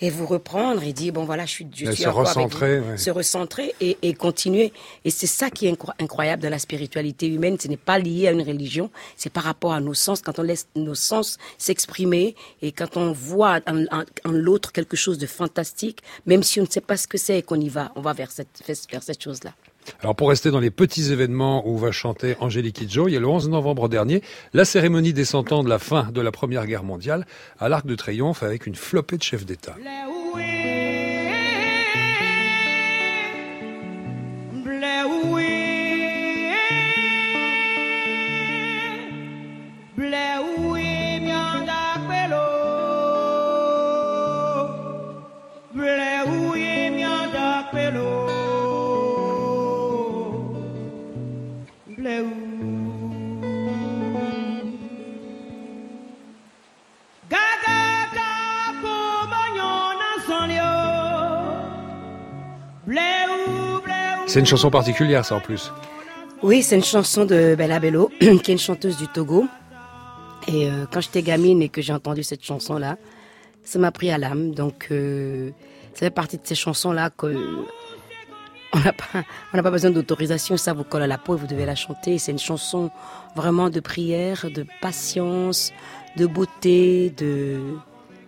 et vous reprendre et dire bon voilà je suis je Et suis se encore avec recentrer, vous. ouais. se recentrer et, et continuer. Et c'est ça qui est incro- incroyable dans la spiritualité humaine. Ce n'est pas lié à une religion. C'est par rapport à nos sens. Quand on laisse nos sens s'exprimer et quand on voit en, en- en l'autre quelque chose de fantastique même si on ne sait pas ce que c'est et qu'on y va on va vers cette vers cette chose là Alors pour rester dans les petits événements où va chanter Angélique Kidjo, il y a le 11 novembre dernier la cérémonie des cent ans de la fin de la Première Guerre mondiale à l'Arc de Triomphe avec une flopée de chefs d'État. C'est une chanson particulière ça en plus. Oui, c'est une chanson de Bella Bello, qui est une chanteuse du Togo. Et euh, quand j'étais gamine et que j'ai entendu cette chanson-là, ça m'a pris à l'âme. Donc, euh, ça fait partie de ces chansons-là que pas, on n'a pas besoin d'autorisation. Ça vous colle à la peau et vous devez la chanter. C'est une chanson vraiment de prière, de patience, de beauté, de,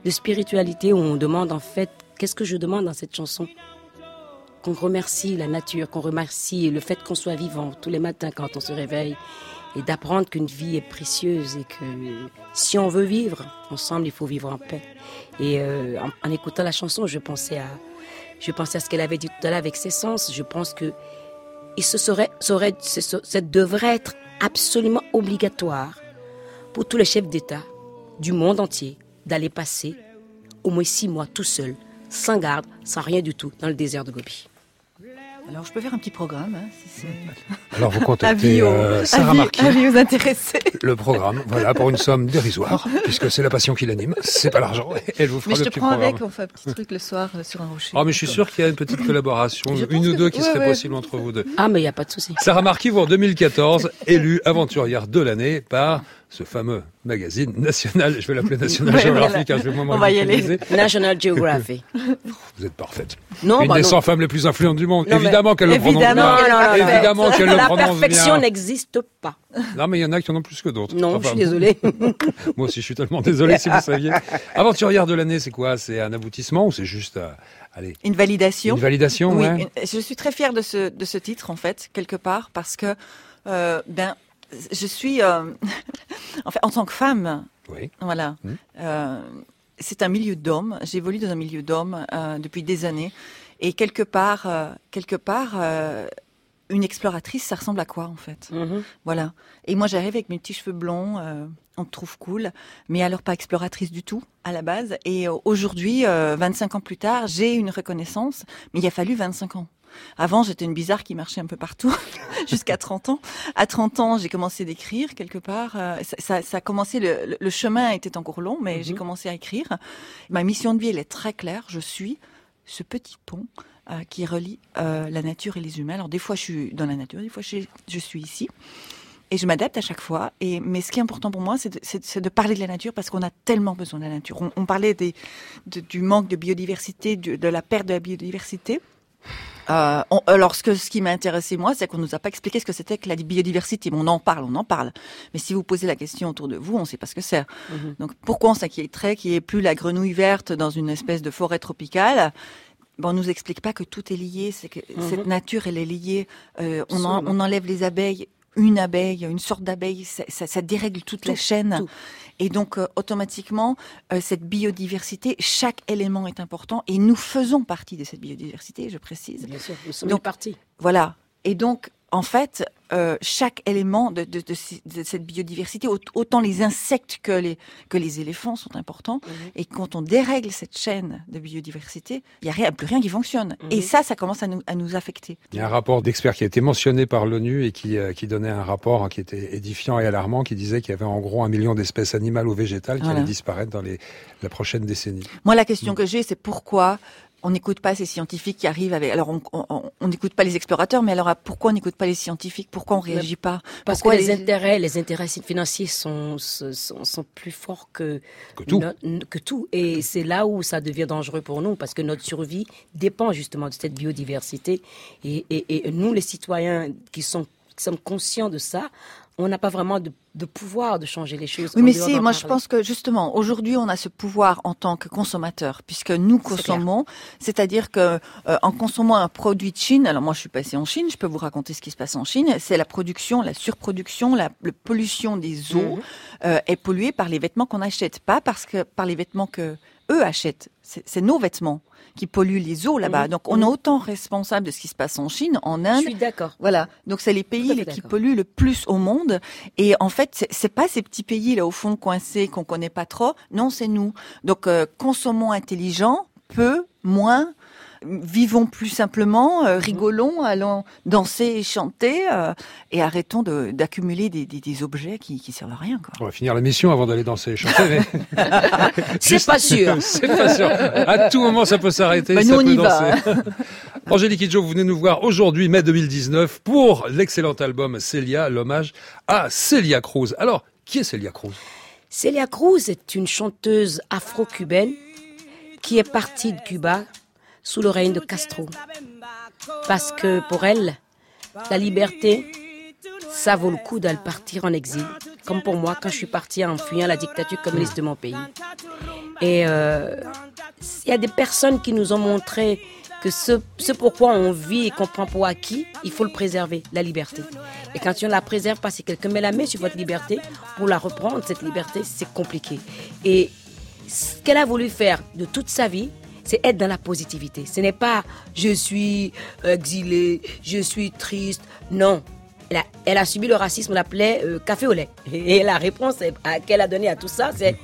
de spiritualité où on demande en fait, qu'est-ce que je demande dans cette chanson? Qu'on remercie la nature, qu'on remercie le fait qu'on soit vivant tous les matins quand on se réveille et d'apprendre qu'une vie est précieuse et que si on veut vivre ensemble, il faut vivre en paix. Et euh, en, écoutant la chanson, je pensais à, je pensais à ce qu'elle avait dit tout à l'heure avec ses sens. Je pense que et ce serait, serait, ce devrait être absolument obligatoire pour tous les chefs d'État du monde entier d'aller passer au moins six mois tout seul, sans garde, sans rien du tout, dans le désert de Gobi. Alors, je peux faire un petit programme, hein, si c'est... Alors vous contactez euh, Sarah avis- Marquis, avis aux intéressés. le programme, voilà, pour une somme dérisoire, puisque c'est la passion qui l'anime, c'est pas l'argent, elle vous fera Mais je le te prends programme. avec, on fait un petit truc le soir euh, sur un rocher. Oh mais je suis sûr qu'il y a une petite collaboration, Je une ou que- deux qui ouais, serait ouais. possible entre vous deux. Ah, mais il n'y a pas de souci. Sarah Marquis, vous en 2014, élue aventurière de l'année par ce fameux magazine national, je vais l'appeler National Geographic, hein, je vais On va y l'utiliser. National Geographic. Vous êtes parfaite. Non, Une bah des non. 100 femmes les plus influentes du monde. Non, évidemment qu'elle le prononce Évidemment bien. Évidemment qu'elle le La perfection n'existe pas. Non, mais il y en a qui en ont plus que d'autres. Non, Enfin, je suis désolée. Moi aussi, je suis tellement désolé si vous saviez. Aventurière de l'année, c'est quoi? C'est un aboutissement ou c'est juste, euh, allez, Une validation. une validation Oui, ouais une- je suis très fière de ce, de ce titre, en fait, quelque part, parce que, euh, ben, je suis, euh, en fait, en tant que femme, Oui. voilà, Mm. euh, c'est un milieu d'hommes. J'évolue dans un milieu d'hommes euh, depuis des années, et quelque part, euh, quelque part, euh, une exploratrice, ça ressemble à quoi, en fait? Mhm. Voilà. Et moi, j'arrive avec mes petits cheveux blonds, euh, on te trouve cool, mais alors pas exploratrice du tout à la base. Et aujourd'hui, euh, 25 ans plus tard, j'ai une reconnaissance, mais il a fallu 25 ans. Avant, j'étais une bizarre qui marchait un peu partout, jusqu'à 30 ans. À 30 ans, j'ai commencé d'écrire quelque part. Euh, ça, ça, ça a commencé, le, chemin était encore long, mais j'ai commencé à écrire. Ma mission de vie, elle est très claire. Je suis ce petit pont euh, qui relie euh, la nature et les humains. Alors des fois, je suis dans la nature, des fois, je, je suis ici. Et je m'adapte à chaque fois. Et, mais ce qui est important pour moi, c'est de, parler de la nature parce qu'on a tellement besoin de la nature. On, on parlait des, de- du manque de biodiversité, du- de la perte de la biodiversité. Euh, on- alors, ce, que, ce qui m'a intéressé, moi, c'est qu'on nous a pas expliqué ce que c'était que la biodiversité. Mais on en parle, on en parle. Mais si vous posez la question autour de vous, on ne sait pas ce que c'est. Mhm. Donc, pourquoi on s'inquiéterait qu'il n'y ait plus la grenouille verte dans une espèce de forêt tropicale? Bon, on nous explique pas que tout est lié, c'est que Mhm. cette nature, elle est liée. Euh, on, en- Absolument. on enlève les abeilles, une abeille, une sorte d'abeille, ça, ça- ça dérègle toute la chaîne. tout. Et donc, euh, automatiquement, euh, cette biodiversité, chaque élément est important et nous faisons partie de cette biodiversité, je précise. Bien sûr, nous sommes Donc- une partie. Voilà. Et donc, en fait, euh, chaque élément de, de- de ci- de cette biodiversité, au- autant les insectes que les, que les éléphants sont importants. Et quand on dérègle cette chaîne de biodiversité, il n'y a rien, plus rien qui fonctionne. Et ça, ça commence à nous, à nous affecter. Il y a un rapport d'experts qui a été mentionné par l'ONU et qui, euh, qui donnait un rapport hein, qui était édifiant et alarmant, qui disait qu'il y avait en gros un million d'espèces animales ou végétales qui Voilà. allaient disparaître dans les, la prochaine décennie. Moi, la question que j'ai, c'est pourquoi on n'écoute pas ces scientifiques qui arrivent avec. Alors, on- on on n'écoute pas les explorateurs, mais alors ah, pourquoi on n'écoute pas les scientifiques? Pourquoi on réagit pas? Parce Pourquoi que les, intérêts, les intérêts financiers sont, sont, sont plus forts que, Que tout. no- que tout. Et c'est là où ça devient dangereux pour nous, parce que notre survie dépend justement de cette biodiversité. Et, et, et nous, les citoyens qui, sont, qui sommes conscients de ça, on n'a pas vraiment de, de pouvoir de changer les choses. Oui, mais si, moi je pense que justement, aujourd'hui, on a ce pouvoir en tant que consommateur, puisque nous consommons, c'est-à-dire que euh, en consommant un produit de Chine, alors moi je suis passée en Chine, je peux vous raconter ce qui se passe en Chine, c'est la production, la surproduction, la, la pollution des eaux Mhm. euh, est polluée par les vêtements qu'on achète, pas parce que par les vêtements que eux achètent. C'est nos vêtements qui polluent les eaux là-bas. Mhm. Donc on est autant responsable de ce qui se passe en Chine, en Je Inde, suis d'accord. voilà, donc c'est les pays les- qui polluent le plus au monde. Et en fait, c'est- c'est pas ces petits pays là au fond coincés qu'on connaît pas trop. Non, c'est nous. Donc euh, consommons intelligent, peu, moins. Vivons plus simplement, euh, rigolons, allons danser et chanter, euh, et arrêtons de- d'accumuler des, des- des objets qui, qui servent à rien. Quoi. On va finir l'émission avant d'aller danser et chanter. Mais... C'est pas sûr. C'est pas sûr. À tout moment, ça peut s'arrêter. Bah, ça nous, on peut y va. Angélique Kidjo, vous venez nous voir aujourd'hui, mai 2019, pour l'excellent album Celia, l'hommage à Celia Cruz. Alors, qui est Celia Cruz? Celia Cruz est une chanteuse afro-cubaine qui est partie de Cuba sous le règne de Castro. Parce que pour elle, la liberté, ça vaut le coup d'aller partir en exil. Comme pour moi, quand je suis partie en fuyant la dictature communiste de mon pays. Et euh, il y a des personnes qui nous ont montré que ce, ce pourquoi on vit et qu'on prend pour acquis, il faut le préserver, la liberté. Et quand on la préserve pas, si quelqu'un met la main sur votre liberté, pour la reprendre, cette liberté, c'est compliqué. Et ce qu'elle a voulu faire de toute sa vie, c'est être dans la positivité. Ce n'est pas je suis exilé, je suis triste. Non. Elle a, elle a subi le racisme, on l'appelait euh, café au lait. Et la réponse qu'elle a donnée à tout ça, c'est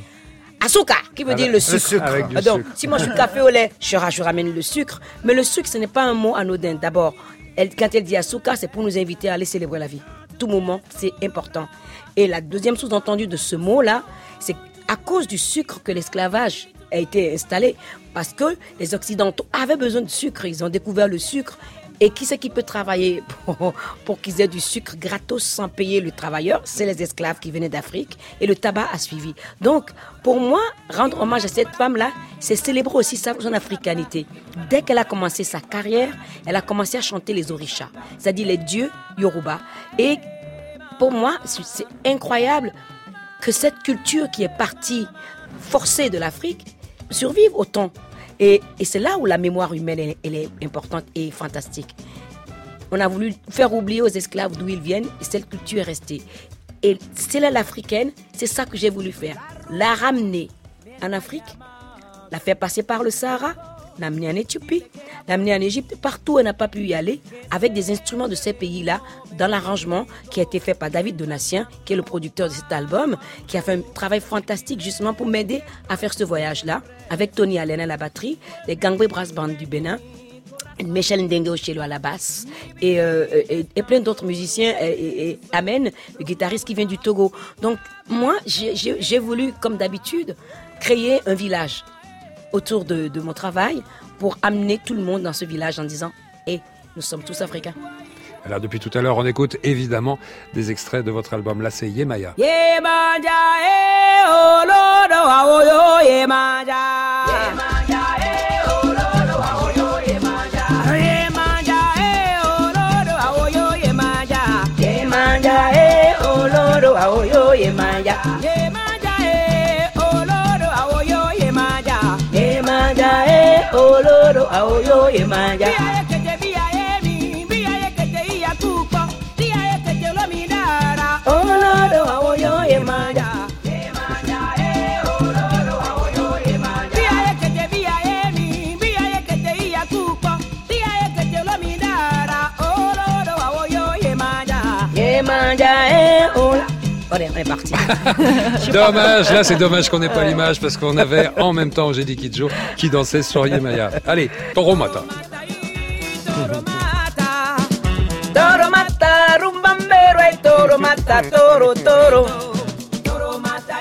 Asuka, qui veut Avec- dire le le sucre. sucre. Avec du Ah, Donc, sucre. si moi je suis café au lait, je, je ramène le sucre. Mais le sucre, ce n'est pas un mot anodin. D'abord, elle, quand elle dit Asuka, c'est pour nous inviter à aller célébrer la vie. Tout moment, c'est important. Et la deuxième sous-entendue de ce mot-là, c'est à cause du sucre que l'esclavage a été installé. Parce que les Occidentaux avaient besoin de sucre. Ils ont découvert le sucre. Et qui c'est qui peut travailler pour, qu'ils aient du sucre gratos sans payer le travailleur? C'est les esclaves qui venaient d'Afrique et le tabac a suivi. Donc, pour moi, rendre hommage à cette femme-là, c'est célébrer aussi son africanité. Dès qu'elle a commencé sa carrière, elle a commencé à chanter les orishas, c'est-à-dire les dieux Yoruba. Et pour moi, c'est incroyable que cette culture qui est partie forcée de l'Afrique survive autant. Et, et c'est là où la mémoire humaine elle est importante et fantastique. On a voulu faire oublier aux esclaves d'où ils viennent et cette culture est restée. Et c'est là l'africaine, c'est ça que j'ai voulu faire. La ramener en Afrique, la faire passer par le Sahara, l'amener en Éthiopie, l'amener en Égypte, partout où elle n'a pas pu y aller, avec des instruments de ces pays-là, dans l'arrangement qui a été fait par David Donatien, qui est le producteur de cet album, qui a fait un travail fantastique justement pour m'aider à faire ce voyage-là, avec Tony Allen à la batterie, les Gangway Brass Band du Bénin, Michel Ndengue Ochelo à la basse et, euh, plein d'autres musiciens et, Amen, le guitariste qui vient du Togo. Donc moi, j'ai voulu, comme d'habitude, créer un village autour de, de mon travail pour amener tout le monde dans ce village en disant Hé, nous sommes tous africains. Alors, depuis tout à l'heure, on écoute évidemment des extraits de votre album. Là, c'est Yemaya. Yemanja, eh, oh, yo ye maya. Allez, on est parti. Dommage, là c'est dommage qu'on n'ait pas l'image parce qu'on avait en même temps Angélique Kidjo qui dansait sur Yemaya. Allez, Toro Mata. Toro mata, rumbambero e toro mata, toro, toro. Toro mata,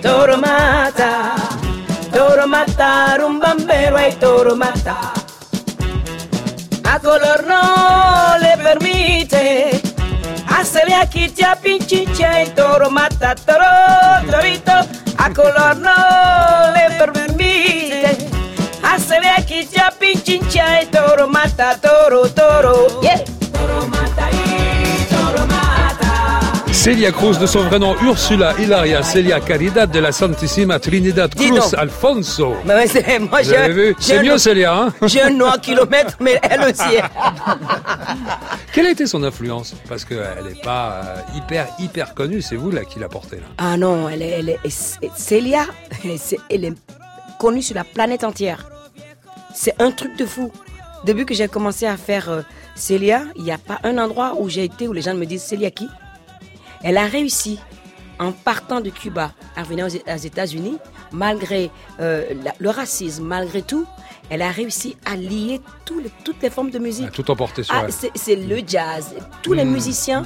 toro mata. toro mata, rumbambero e toro mata. A color no le permite hacerle aquí te pinchiche y toro mata, toro, torito. A color no le permite hacerle aquí te pinchiche y toro mata, toro, toro. Yeah. Toro mata y toro mata. Celia Cruz, de son vrai nom Ursula Hilaria Celia Caridad de la Santissima Trinidad Cruz. Alfonso. Mais c'est- moi, Vous avez vu? C'est mieux Celia, hein? J'ai un nom à kilomètre, mais elle aussi. Quelle a été son influence? Parce qu'elle n'est pas euh, hyper, hyper connue, c'est vous qui la portez là. Ah non, elle est, elle est, Célia, elle est, connue sur la planète entière. C'est un truc de fou. Depuis que j'ai commencé à faire euh, Célia, il n'y a pas un endroit où j'ai été où les gens me disent Célia qui? Elle a réussi, en partant de Cuba, à venir aux États-Unis, malgré euh, le racisme, malgré tout, elle a réussi à lier toutes les formes de musique. Elle a tout emporté sur Ah, elle. c'est c'est le jazz. Tous les Hmm. musiciens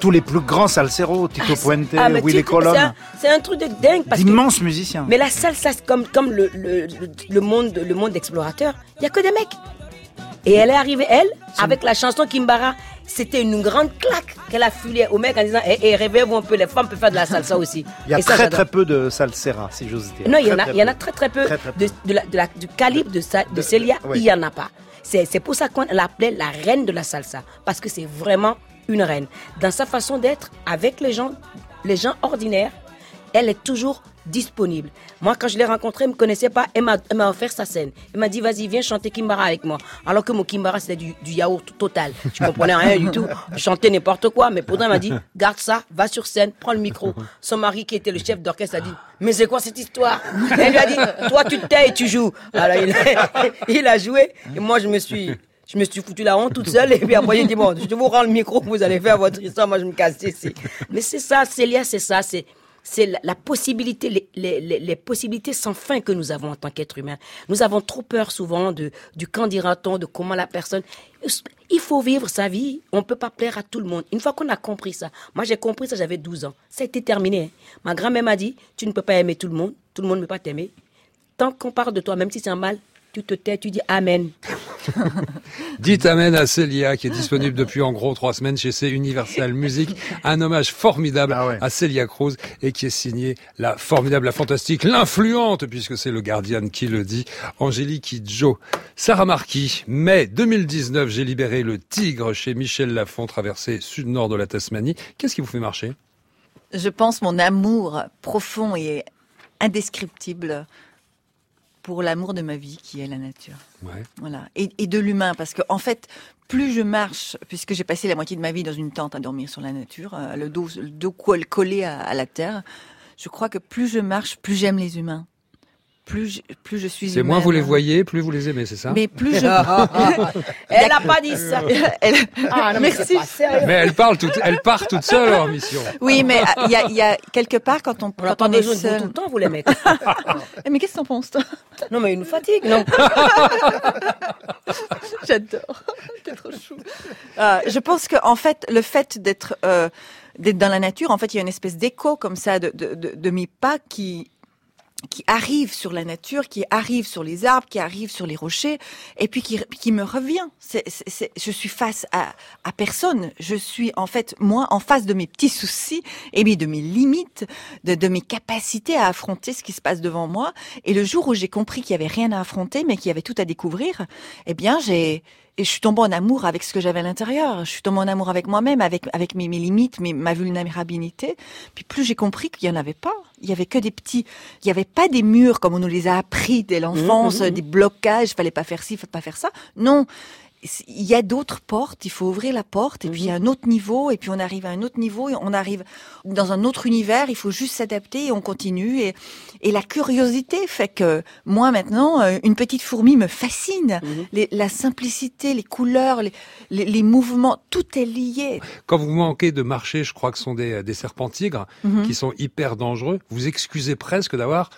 Tous les plus grands salseros, Tito Puente, Ah, Willy Colon, c'est un- C'est un truc de dingue parce que d'immenses musiciens. mais la salsa, comme, comme le, le, le- le monde, le monde explorateur, il n'y a que des mecs. Et elle est arrivée, elle, avec la chanson Kimbara. C'était une grande claque qu'elle a filée aux mecs en disant Eh, eh, réveillez-vous un peu, les femmes peuvent faire de la salsa aussi. Il y a Et très très peu de salsera, si j'ose dire. Non, il y, en a, très il y en a très très peu. Très, très peu. De, de la- de la- du calibre de, sa- de De- Célia, oui. il n'y en a pas. C'est c'est pour ça qu'on l'appelait la reine de la salsa. Parce que c'est vraiment une reine. Dans sa façon d'être avec les gens, les gens ordinaires, elle est toujours disponible. Moi, quand je l'ai rencontrée, elle ne me connaissait pas. Elle m'a offert sa scène. Elle m'a dit, vas-y, viens chanter Kimbara avec moi. Alors que mon Kimbara, c'était du, yaourt total. Je comprenais rien du tout. Je chantais n'importe quoi. Mais pourtant, elle m'a dit, garde ça, va sur scène, prends le micro. Son mari, qui était le chef d'orchestre, a dit, mais c'est quoi cette histoire? Elle lui a dit, toi, tu te tais et tu joues. Alors, il a, il a joué. Et moi, je me suis... Je me suis foutu la honte toute seule et puis après j'ai dit bon, je vous rends le micro, vous allez faire votre histoire, moi je me casse ici. Mais c'est ça, Célia, c'est ça, c'est c'est la, possibilité, les, les, possibilités sans fin que nous avons en tant qu'être humain. Nous avons trop peur souvent de du quand dira-t-on, de comment la personne. Il faut vivre sa vie. On peut pas plaire à tout le monde. Une fois qu'on a compris ça, moi j'ai compris ça, j'avais 12 ans. Ça a été terminé. hein. Ma grand-mère m'a dit, tu ne peux pas aimer tout le monde, tout le monde ne peut pas t'aimer. Tant qu'on parle de toi, même si c'est un mal, tu te tais, tu dis Amen. Dites Amen à Célia, qui est disponible depuis en gros trois semaines chez C Universal Music. Un hommage formidable Ah ouais. à Célia Cruz et qui est signé la formidable, la fantastique, l'influente, puisque c'est le Guardian qui le dit, Angélique Kidjo. Sarah Marquis, mai 2019, j'ai libéré le tigre chez Michel Lafont, traversé sud-nord de la Tasmanie. Qu'est-ce qui vous fait marcher? Je pense mon amour profond et indescriptible pour l'amour de ma vie qui est la nature. Ouais. Voilà. Et, et de l'humain, parce que en fait, plus je marche, puisque j'ai passé la moitié de ma vie dans une tente à dormir sur la nature, euh, le dos, le dos col- collé à, à la terre, je crois que plus je marche, plus j'aime les humains. Plus je, plus je suis C'est moins vous les voyez, plus vous les aimez, c'est ça Mais plus je... Elle n'a pas dit ça. Elle- Ah non, mais c'est Merci. Mais elle parle toute, elle part toute seule en mission. Oui, mais il y a, il y a quelque part quand on, quand pas on est seul. tout le temps, vous les mecs. Eh, Mais qu'est-ce que t'en penses, toi? Non, mais il nous fatigue, non? J'adore. T'es trop chou. Euh, je pense que en fait, le fait d'être euh, d'être dans la nature, en fait, il y a une espèce d'écho comme ça de, de, de, de mes pas qui qui arrive sur la nature, qui arrive sur les arbres, qui arrive sur les rochers, et puis qui, qui me revient. C'est, c'est- je suis face à, à personne. Je suis en fait moi en face de mes petits soucis et de mes limites, de, de mes capacités à affronter ce qui se passe devant moi. Et le jour où j'ai compris qu'il y avait rien à affronter, mais qu'il y avait tout à découvrir, eh bien j'ai et je suis tombée en amour avec ce que j'avais à l'intérieur. Je suis tombée en amour avec moi-même, avec avec mes, mes limites, mes, ma vulnérabilité. Puis plus j'ai compris qu'il y en avait pas. Il y avait que des petits. Il y avait pas des murs comme on nous les a appris dès l'enfance, Mhm, mhm. des blocages. Fallait pas faire ci, fallait pas faire ça. Non. Il y a d'autres portes, il faut ouvrir la porte, et puis il y a un autre niveau, et puis on arrive à un autre niveau, et on arrive dans un autre univers, il faut juste s'adapter, et on continue. Et, et la curiosité fait que moi maintenant, euh, une petite fourmi me fascine. Les- la simplicité, les couleurs, les, les, les mouvements, tout est lié. Quand vous manquez de marcher, je crois que ce sont des, des serpents tigres Mhm. qui sont hyper dangereux. Vous excusez presque d'avoir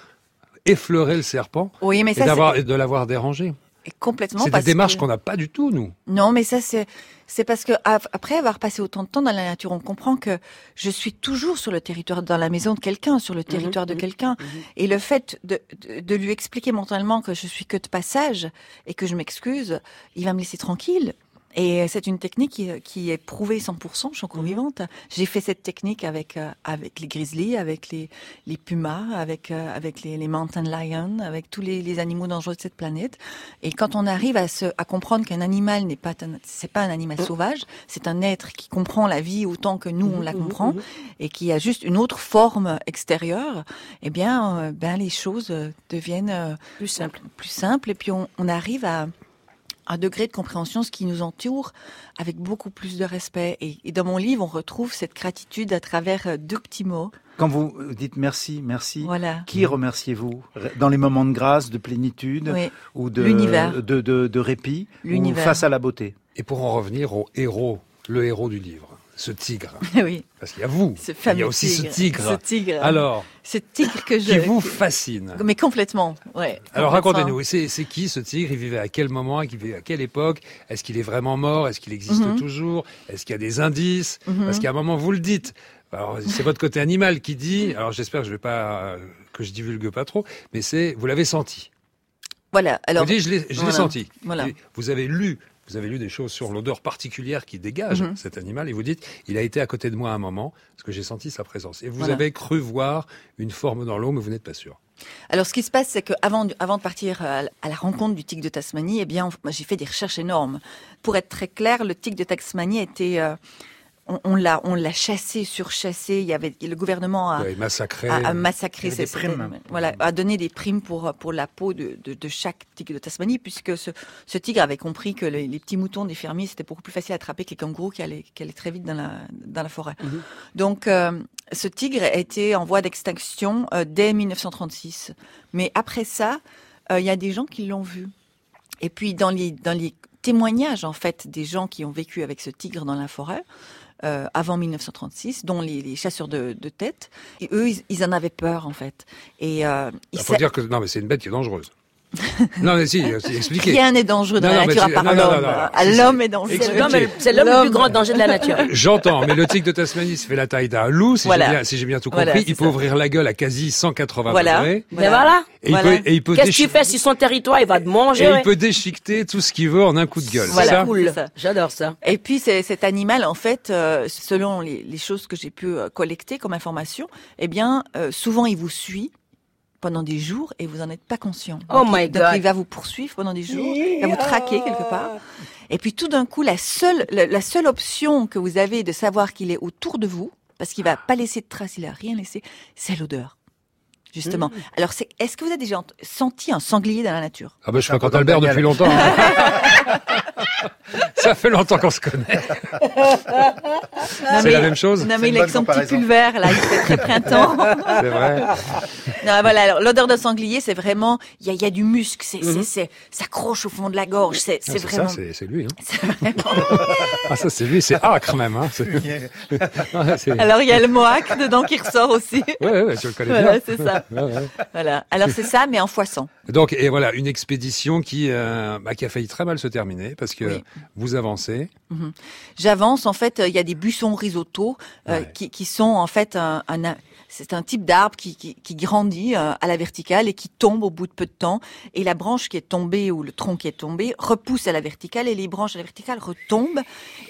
effleuré le serpent Oui, mais et ça, et de l'avoir dérangé. Et complètement. C'est des démarches qu'on n'a pas du tout, nous. Non, mais ça c'est c'est parce que après avoir passé autant de temps dans la nature, on comprend que je suis toujours sur le territoire, dans la maison de quelqu'un, sur le territoire de mhm, quelqu'un. Et le fait de, de, de lui expliquer mentalement que je suis que de passage et que je m'excuse, il va me laisser tranquille. Et c'est une technique qui, qui est prouvée 100%, je suis encore vivante. J'ai fait cette technique avec euh, avec les grizzlies, avec les les pumas, avec euh, avec les, les mountain lions, avec tous les, les animaux dangereux de cette planète. Et quand on arrive à se à comprendre qu'un animal n'est pas un, c'est pas un animal sauvage, c'est un être qui comprend la vie autant que nous on la comprend et qui a juste une autre forme extérieure, eh bien euh, ben les choses deviennent Plus simple. plus simples et puis on, on arrive à un degré de compréhension ce qui nous entoure avec beaucoup plus de respect. Et, et dans mon livre, on retrouve cette gratitude à travers euh, deux petits mots. Quand vous dites merci, merci, Voilà. qui remerciez-vous? Dans les moments de grâce, de plénitude Oui. ou de, L'univers. de, de, de répit ou face à la beauté? Et pour en revenir au héros, le héros du livre, ce tigre. oui, Parce qu'il y a vous, ce il fameux y a aussi tigre. ce tigre. Ce tigre. Alors, ce tigre que je. qui vous fascine. Mais complètement, ouais. Alors racontez-nous, c'est c'est qui ce tigre? Il vivait à quel moment? Il vivait à quelle époque? Est-ce qu'il est vraiment mort? Est-ce qu'il existe Mhm. toujours? Est-ce qu'il y a des indices? Mhm. Parce qu'à un moment, vous le dites. Alors, c'est votre côté animal qui dit. Alors, j'espère que je vais pas euh, que je divulgue pas trop, mais c'est vous l'avez senti? Voilà. Alors. vous dites, je l'ai je l'ai voilà. senti. Voilà. Vous avez lu. Vous avez lu des choses sur l'odeur particulière qui dégage Mhm. cet animal et vous dites, il a été à côté de moi à un moment parce que j'ai senti sa présence. Et vous Voilà. avez cru voir une forme dans l'eau, mais vous n'êtes pas sûr. Alors, ce qui se passe, c'est que avant, de- partir à, la- à la rencontre du tigre de Tasmanie, eh bien, j'ai fait des recherches énormes. Pour être très clair, le tigre de Tasmanie était, euh, on, on l'a, on l'a chassé, surchassé. Il y avait le gouvernement a, massacré. a, a massacré des primes. ces- voilà, a donné des primes pour pour la peau de, de, de chaque tigre de Tasmanie, puisque ce, ce tigre avait compris que les, les petits moutons des fermiers c'était beaucoup plus facile à attraper que les kangourous qui allaient, qui allaient très vite dans la dans la forêt. Donc euh, ce tigre était en voie d'extinction euh, dès 1936. Mais après ça, euh, il y a des gens qui l'ont vu. Et puis dans les dans les témoignages en fait des gens qui ont vécu avec ce tigre dans la forêt euh, avant 1936, dont les, les chasseurs de, de tête, et eux ils, ils en avaient peur en fait. Et euh, Il faut dire que non, mais c'est une bête qui est dangereuse. Non, mais si, si, expliquez. rien n'est dangereux dans Non, la nature à part non, non, l'homme. Ah, Si, si. L'homme est dangereux. C'est l'homme le plus grand danger de la nature. J'entends, mais le tigre de Tasmanie se fait la taille d'un loup, si Voilà. j'ai bien, si tout compris. Voilà, il peut ça. ouvrir la gueule à quasi 180 Voilà. degrés. Mais voilà. Et Voilà. il peut, et il peut, Qu'est-ce déchi- fais sur son territoire? Il va te manger. et ouais. il peut déchiqueter tout ce qu'il veut en un coup de gueule. Voilà. c'est ça Cool. J'adore ça. Et puis cet animal, en fait, euh, selon les, les choses que j'ai pu euh, collecter comme information, eh bien, euh, souvent il vous suit pendant des jours et vous en êtes pas conscient. Oh Donc, my il, donc, God. il va vous poursuivre pendant des jours, il va vous traquer quelque part. Et puis tout d'un coup, la seule, la, la seule option que vous avez de savoir qu'il est autour de vous, parce qu'il va pas laisser de traces, il a rien laissé, c'est l'odeur. Justement. Alors, c'est, est-ce que vous avez déjà ent- senti un sanglier dans la nature? Ah ben, je C'est un fréquente Albert depuis longtemps. hein. ça fait longtemps qu'on se connaît. C'est mais- la même chose Non, mais il est avec son petit vert, là, il fait très printemps. C'est vrai. Non, voilà. Alors, l'odeur de sanglier, c'est vraiment, il y a, il y a du muscle, c'est, Mhm. c'est, c'est, ça croche au fond de la gorge, c'est, Ah, c'est ça, vraiment, c'est c'est lui. Hein. c'est vraiment- Ah, ça, c'est lui. C'est acre même. Hein. C'est- Alors, il y a le moac dedans qui ressort aussi. Ouais, ouais, ouais, tu le connais Voilà, bien. c'est ça. Voilà. Alors, c'est ça, mais en foisson. Donc, et voilà, une expédition qui, euh, bah, qui a failli très mal se terminer parce que Oui. vous avancez. J'avance, en fait, euh, il y a des buissons risotto, euh, Ouais. qui, qui sont, en fait, un, un- c'est un type d'arbre qui, qui, qui grandit à la verticale et qui tombe au bout de peu de temps. Et la branche qui est tombée ou le tronc qui est tombé repousse à la verticale et les branches à la verticale retombent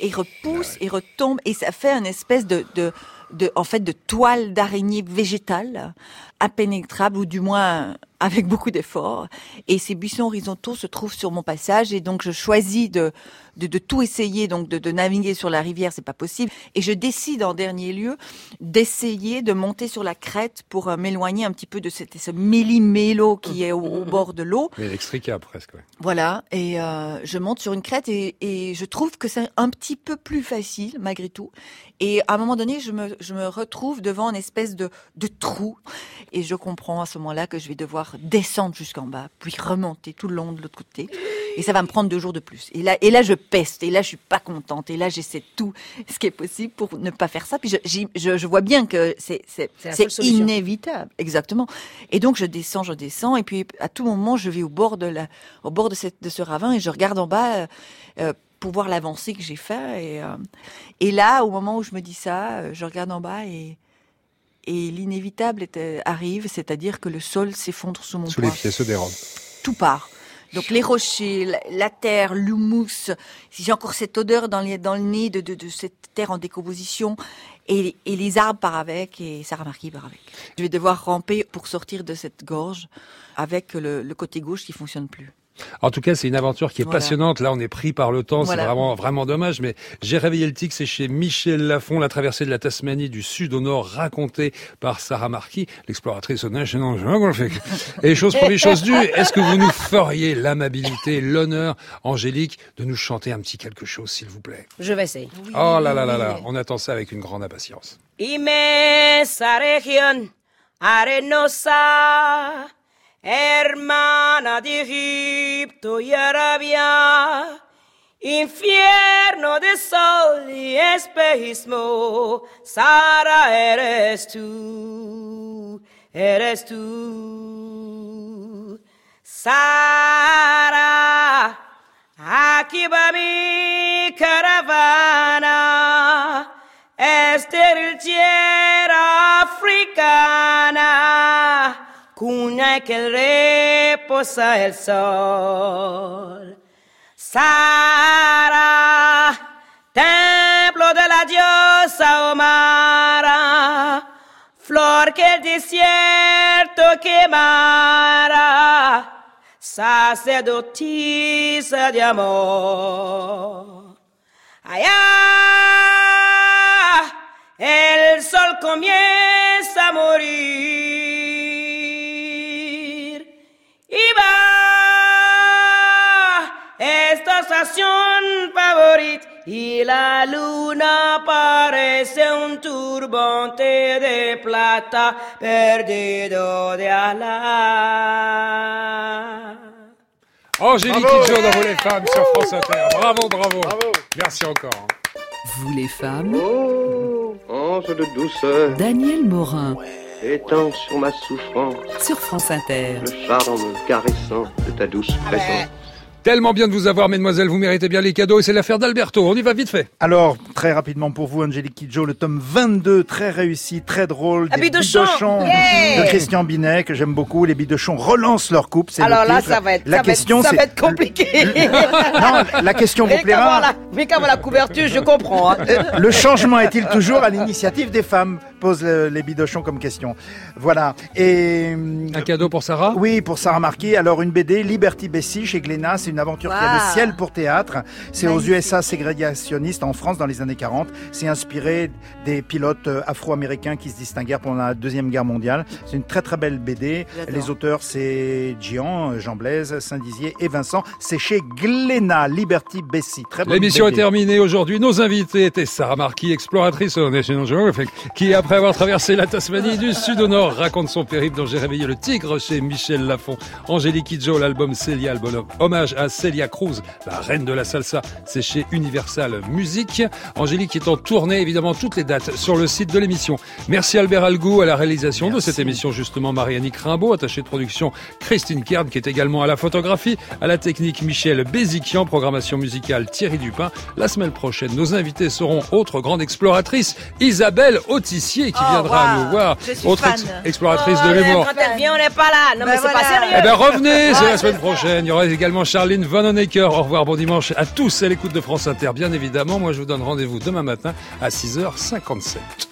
et repoussent et retombent et ça fait une espèce de, de, de en fait, de toile d'araignée végétale impénétrable ou du moins avec beaucoup d'efforts. Et ces buissons horizontaux se trouvent sur mon passage et donc je choisis de, de, de tout essayer, donc de, de naviguer sur la rivière, c'est pas possible. Et je décide en dernier lieu d'essayer de monter sur la crête pour euh, m'éloigner un petit peu de cette, ce méli-mélo qui est au, au bord de l'eau. Mais inextricable presque. ouais. Voilà, et euh, je monte sur une crête et, et je trouve que c'est un petit peu plus facile malgré tout. Et à un moment donné, je me, je me retrouve devant une espèce de, de trou et je comprends à ce moment-là que je vais devoir descendre jusqu'en bas, puis remonter tout le long de l'autre côté. Et ça va me prendre deux jours de plus. Et là, et là, je peste. Et là, je suis pas contente. Et là, j'essaie tout ce qui est possible pour ne pas faire ça. Puis je, je, je vois bien que c'est, inévitable. Exactement. Et donc, je descends, je descends. Et puis, à tout moment, je vais au bord de la, au bord de cette, de ce ravin et je regarde en bas, euh, euh, pour voir l'avancée que j'ai fait. Et, euh, et là, au moment où je me dis ça, euh, je regarde en bas et, et l'inévitable euh, arrive, c'est-à-dire que le sol s'effondre sous mon Sous les poids. pieds se dérobe. Tout part. Donc les rochers, la, la terre, l'humus, j'ai encore cette odeur dans, les, dans le nez de, de, de cette terre en décomposition, et, et les arbres partent avec, et Sarah Marquis part avec. Je vais devoir ramper pour sortir de cette gorge avec le, le côté gauche qui fonctionne plus. En tout cas, c'est une aventure qui est Voilà. passionnante. Là, on est pris par le temps. Voilà. C'est vraiment, vraiment dommage. Mais j'ai réveillé le tic. C'est chez Michel Lafon, la traversée de la Tasmanie du sud au nord, racontée par Sarah Marquis, l'exploratrice au National Geographic. Et chose promise, chose due. Est-ce que vous nous feriez l'amabilité, l'honneur, Angélique, de nous chanter un petit quelque chose, s'il vous plaît? Je vais essayer. Oh là là là là. On attend ça avec une grande impatience. Arenosa, hermana de Egipto y Arabia, infierno de sol y espejismo, Sara eres tú, eres tú. Sara, aquí va mi caravana, estéril tierra africana, cuna que reposa el sol. Sara, templo de la diosa Omara, flor que el desierto quemara, sacerdotisa de amor. Allá el sol comienza a morir esta estación favorita y la luna parece un turbante de plata perdido de ala. Angélique Bravo. Kidjo dans Vous les femmes sur France Inter. Bravo, bravo. Merci encore. Vous les femmes, Oh, ange de douceur, Daniel Morin étends sur ma souffrance sur France Inter. le charme caressant de ta douce présence. Tellement bien de vous avoir, mesdemoiselles. Vous méritez bien les cadeaux et c'est l'affaire d'Alberto. On y va vite fait. Alors, très rapidement pour vous, Angélique Kidjo, le tome 22, très réussi, très drôle, Ah, des Yeah. de Christian Binet, que j'aime beaucoup. Les bidochons relancent leur couple, c'est Alors le là, ça va être, La ça va être- question, ça va être compliqué. Non, la question vous plaira. la, mais voir la couverture, je comprends. hein. Le changement est-il toujours à l'initiative des femmes Pose le- les bidochons comme question. Voilà. Et Un cadeau pour Sarah? Oui, pour Sarah Marquis. Alors une BD Liberty Bessie chez Glénat, c'est une aventure qui a le Waouh. ciel pour théâtre. C'est aux. USA ségrégationnistes en France dans les années 40. C'est inspiré des pilotes euh, afro-américains qui se distinguèrent pendant la deuxième guerre mondiale. C'est une très très belle BD. Les auteurs c'est Gian, euh, Jean Blaise, Saint-Dizier et Vincent. C'est chez Glénat, Liberty Bessie. Très bonne L'émission est terminée aujourd'hui. Nos invités étaient Sarah Marquis, exploratrice au National Geographic, qui après avoir traversé la Tasmanie du sud au nord raconte son périple dont j'ai réveillé le tigre chez Michel Lafon. Angélique Kidjo, l'album Celia, le bonhomme. Hommage à Celia Cruz, la reine de la salsa. C'est chez Universal Music. Angélique est en tournée, évidemment, toutes les dates sur le site de l'émission. Merci Albert Algou à la réalisation de cette émission, justement Marianique Rimbaud, attachée de production Christine Kern, qui est également à la photographie, à la technique Michel Béziquian, programmation musicale Thierry Dupin. La semaine prochaine, nos invités seront autre grande exploratrice, Isabelle Autissier, qui Oh, viendra nous voir. Je suis autre ex- exploratrice Oh, de l'humour. Quand elle vient, on n'est pas là. Non, Ben mais c'est pas sérieux. Eh ben revenez, c'est la semaine prochaine. Il y aura également Charline Van Honecker. Au revoir, bon dimanche à tous à l'écoute de France Inter, bien évidemment. Moi, je vous donne rendez-vous demain matin à 6h57.